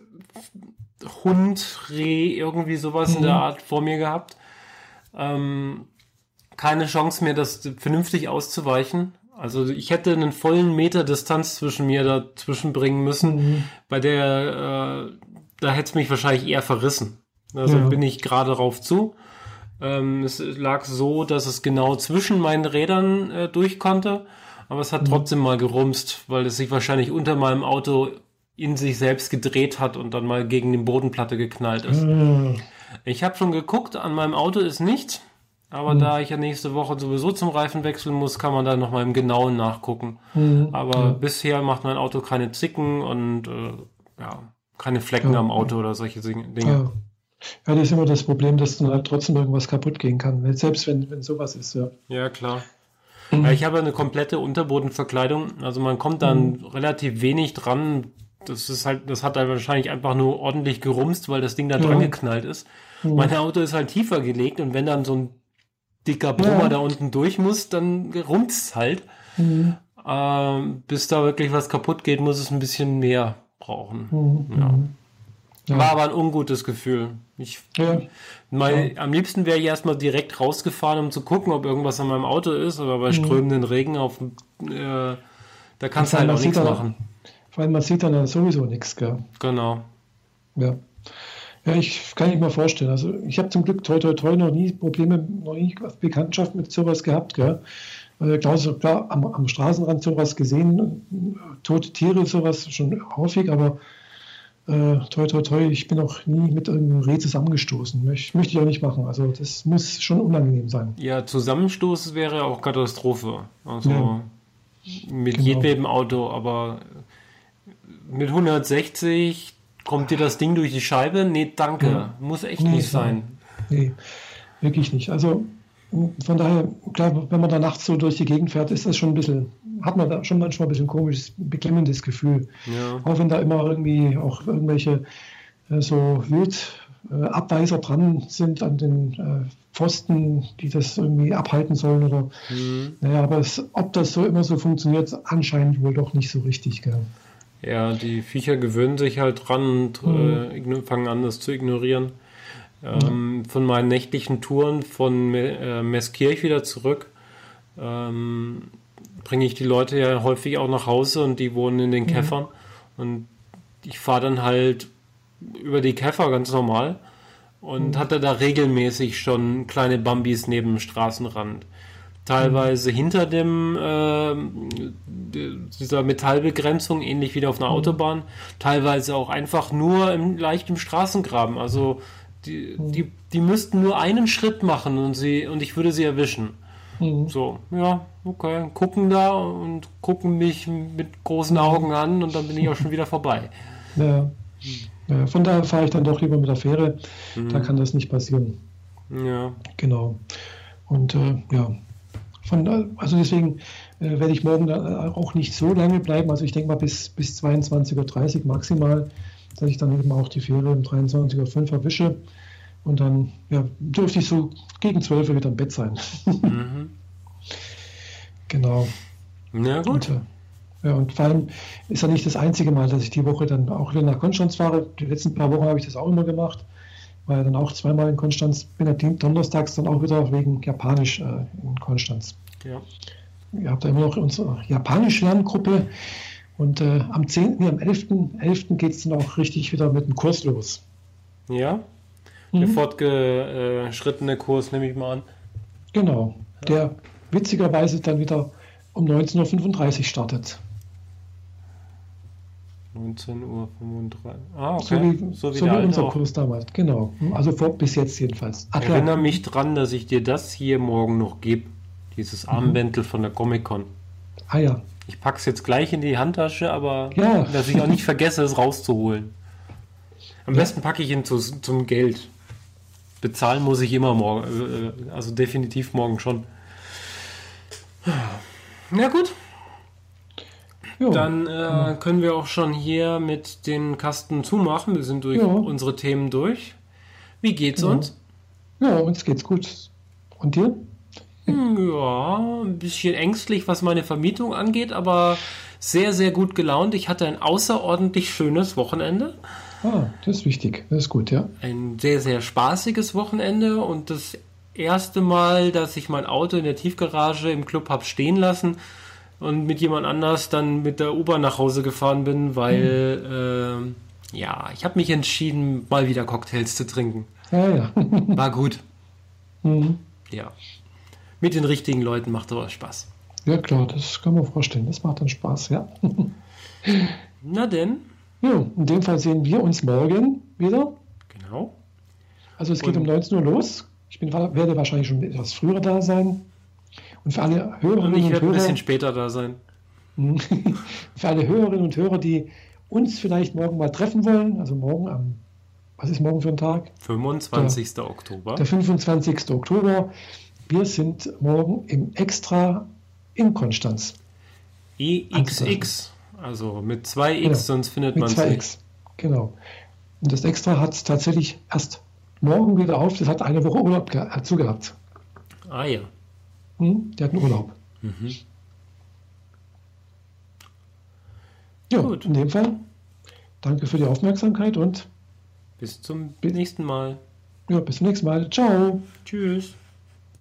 Hund, Reh, irgendwie sowas mhm. in der hm. Art vor mir gehabt. Ähm, keine Chance mehr, das vernünftig auszuweichen. Also ich hätte einen vollen Meter Distanz zwischen mir dazwischen bringen müssen, mhm. bei der äh, da hätte es mich wahrscheinlich eher verrissen. Also ja. bin ich gerade rauf zu Ähm, es lag so, dass es genau zwischen meinen Rädern äh, durch konnte, aber es hat mhm. trotzdem mal gerumst, weil es sich wahrscheinlich unter meinem Auto in sich selbst gedreht hat und dann mal gegen die Bodenplatte geknallt ist. Mhm. Ich habe schon geguckt, an meinem Auto ist nichts, aber mhm. da ich ja nächste Woche sowieso zum Reifen wechseln muss, kann man da nochmal im Genauen nachgucken. Mhm. Aber bisher macht mein Auto keine Zicken und äh, ja, keine Flecken am Auto oder solche Dinge. Ja. Das ist immer das Problem, dass dann halt trotzdem irgendwas kaputt gehen kann, selbst wenn, wenn sowas ist, ja. Ja, klar. Mhm. Ich habe eine komplette Unterbodenverkleidung, also man kommt dann mhm. relativ wenig dran. Das ist halt, das hat dann wahrscheinlich einfach nur ordentlich gerumst, weil das Ding da ja. dran geknallt ist. Mhm. Mein Auto ist halt tiefer gelegt und wenn dann so ein dicker Brummer ja. da unten durch muss, dann rumst es halt. Mhm. Ähm, bis da wirklich was kaputt geht, muss es ein bisschen mehr brauchen. Mhm. Ja. Ja. War aber ein ungutes Gefühl. Ich, ja. Mein, ja. Am liebsten wäre ich erstmal direkt rausgefahren, um zu gucken, ob irgendwas an meinem Auto ist, aber bei mhm. strömenden Regen auf äh, da kannst du halt auch nichts machen. Vor allem man sieht dann sowieso nichts, gell? Genau. Ja. Ja, ich kann ich mir vorstellen. Also ich habe zum Glück toi toi toi noch nie Probleme, noch nie Bekanntschaft mit sowas gehabt, gell? Äh, klar, so, klar am, am Straßenrand sowas gesehen, tote Tiere, sowas schon häufig, aber äh, toi, toi, toi, ich bin auch nie mit irgendeinem Reh zusammengestoßen. Möchte, möchte ich auch nicht machen. Also das muss schon unangenehm sein. Ja, Zusammenstoß wäre auch Katastrophe. Also ja. mit genau. jedem Auto, aber mit 160 kommt dir das Ding durch die Scheibe? Nee, danke. Ja. Muss echt nee, nicht sein. Nee, wirklich nicht. Also von daher, klar, wenn man da nachts so durch die Gegend fährt, ist das schon ein bisschen, hat man da schon manchmal ein bisschen komisches, beklemmendes Gefühl. Ja. Auch wenn da immer irgendwie auch irgendwelche äh, so Wildabweiser äh, dran sind an den äh, Pfosten, die das irgendwie abhalten sollen oder mhm. naja, aber es, ob das so immer so funktioniert, anscheinend wohl doch nicht so richtig, gell? Ja, die Viecher gewöhnen sich halt dran und mhm. äh, fangen an, das zu ignorieren. Ähm, von meinen nächtlichen Touren von äh, Meßkirch wieder zurück ähm, bringe ich die Leute ja häufig auch nach Hause und die wohnen in den mhm. Käffern. Und ich fahre dann halt über die Käfer ganz normal und mhm. hatte da regelmäßig schon kleine Bambis neben dem Straßenrand. Teilweise mhm. hinter dem äh, dieser Metallbegrenzung, ähnlich wie auf einer mhm. Autobahn, teilweise auch einfach nur im leichten Straßengraben. Also die, mhm. die, die müssten nur einen Schritt machen und sie und ich würde sie erwischen. Mhm. So, ja, okay. Gucken da und gucken mich mit großen Augen an und dann bin ich auch schon wieder vorbei. [laughs] Ja. ja von daher fahre ich dann doch lieber mit der Fähre. Mhm. Da kann das nicht passieren. Ja. Genau. Und äh, ja, von, also deswegen äh, werde ich morgen auch nicht so lange bleiben. Also ich denke mal bis, bis 22.30 Uhr maximal dass ich dann eben auch die Fähre um 23.05 Uhr erwische. Und dann ja, dürfte ich so gegen 12 Uhr wieder im Bett sein. Mhm. [laughs] genau. Na gut. Und, äh, ja, und vor allem ist ja nicht das einzige Mal, dass ich die Woche dann auch wieder nach Konstanz fahre. Die letzten paar Wochen habe ich das auch immer gemacht. War ja dann auch zweimal in Konstanz. Bin ja donnerstags dann auch wieder wegen Japanisch äh, in Konstanz. Ja. Ihr habt ja immer noch unsere Japanisch-Lerngruppe. Und äh, am 10., nee, am 11.11. 11. geht es dann auch richtig wieder mit dem Kurs los. Ja? Mhm. Der fortgeschrittene Kurs, nehme ich mal an. Genau. Der witzigerweise dann wieder um 19.35 Uhr startet. 19.35 Uhr. Ah, okay. So wie, so wie, so wie unser auch. Kurs damals, genau. Also vor, bis jetzt jedenfalls. Ach, Erinnere ja. mich dran, dass ich dir das hier morgen noch gebe. Dieses Armbändel mhm. von der Comic-Con. Ah ja, ich packe es jetzt gleich in die Handtasche, aber ja. dass ich auch nicht vergesse, es rauszuholen. Am ja. besten packe ich ihn zu, zum Geld. Bezahlen muss ich immer morgen, äh, also definitiv morgen schon. Na gut. Jo. Dann äh, können wir auch schon hier mit den Kasten zumachen. Wir sind durch ja. unsere Themen durch. Wie geht's ja. uns? Ja, uns geht's gut. Und dir? Ja, ein bisschen ängstlich, was meine Vermietung angeht, aber sehr, sehr gut gelaunt. Ich hatte ein außerordentlich schönes Wochenende. Ah, das ist wichtig. Das ist gut, ja. Ein sehr, sehr spaßiges Wochenende und das erste Mal, dass ich mein Auto in der Tiefgarage im Club habe stehen lassen und mit jemand anders dann mit der U-Bahn nach Hause gefahren bin, weil hm. äh, ja, ich habe mich entschieden, mal wieder Cocktails zu trinken. Ja, ja. [laughs] War gut. Mhm. Ja. Mit den richtigen Leuten macht aber Spaß. Ja, klar, das kann man vorstellen. Das macht dann Spaß, ja. [laughs] Na denn. Ja, in dem Fall sehen wir uns morgen wieder. Genau. Also es geht Und um 19 Uhr los. Ich bin, werde wahrscheinlich schon etwas früher da sein. Und für alle Hörerinnen und, ich werde ein bisschen später da sein. [laughs] für alle Hörerinnen und Hörer, die uns vielleicht morgen mal treffen wollen, also morgen am, was ist morgen für ein Tag? 25. Der, Oktober. Der 25. Oktober. Wir sind morgen im Extra in Konstanz. EXX, also mit zwei X, genau, sonst findet man es nicht. Genau. Und das Extra hat es tatsächlich erst morgen wieder auf. Das hat eine Woche Urlaub dazu gehabt. Ah ja. Hm, der hat einen Urlaub. Mhm. Ja, Gut. in dem Fall danke für die Aufmerksamkeit und bis zum nächsten Mal. Ja, bis zum nächsten Mal. Ciao. Tschüss.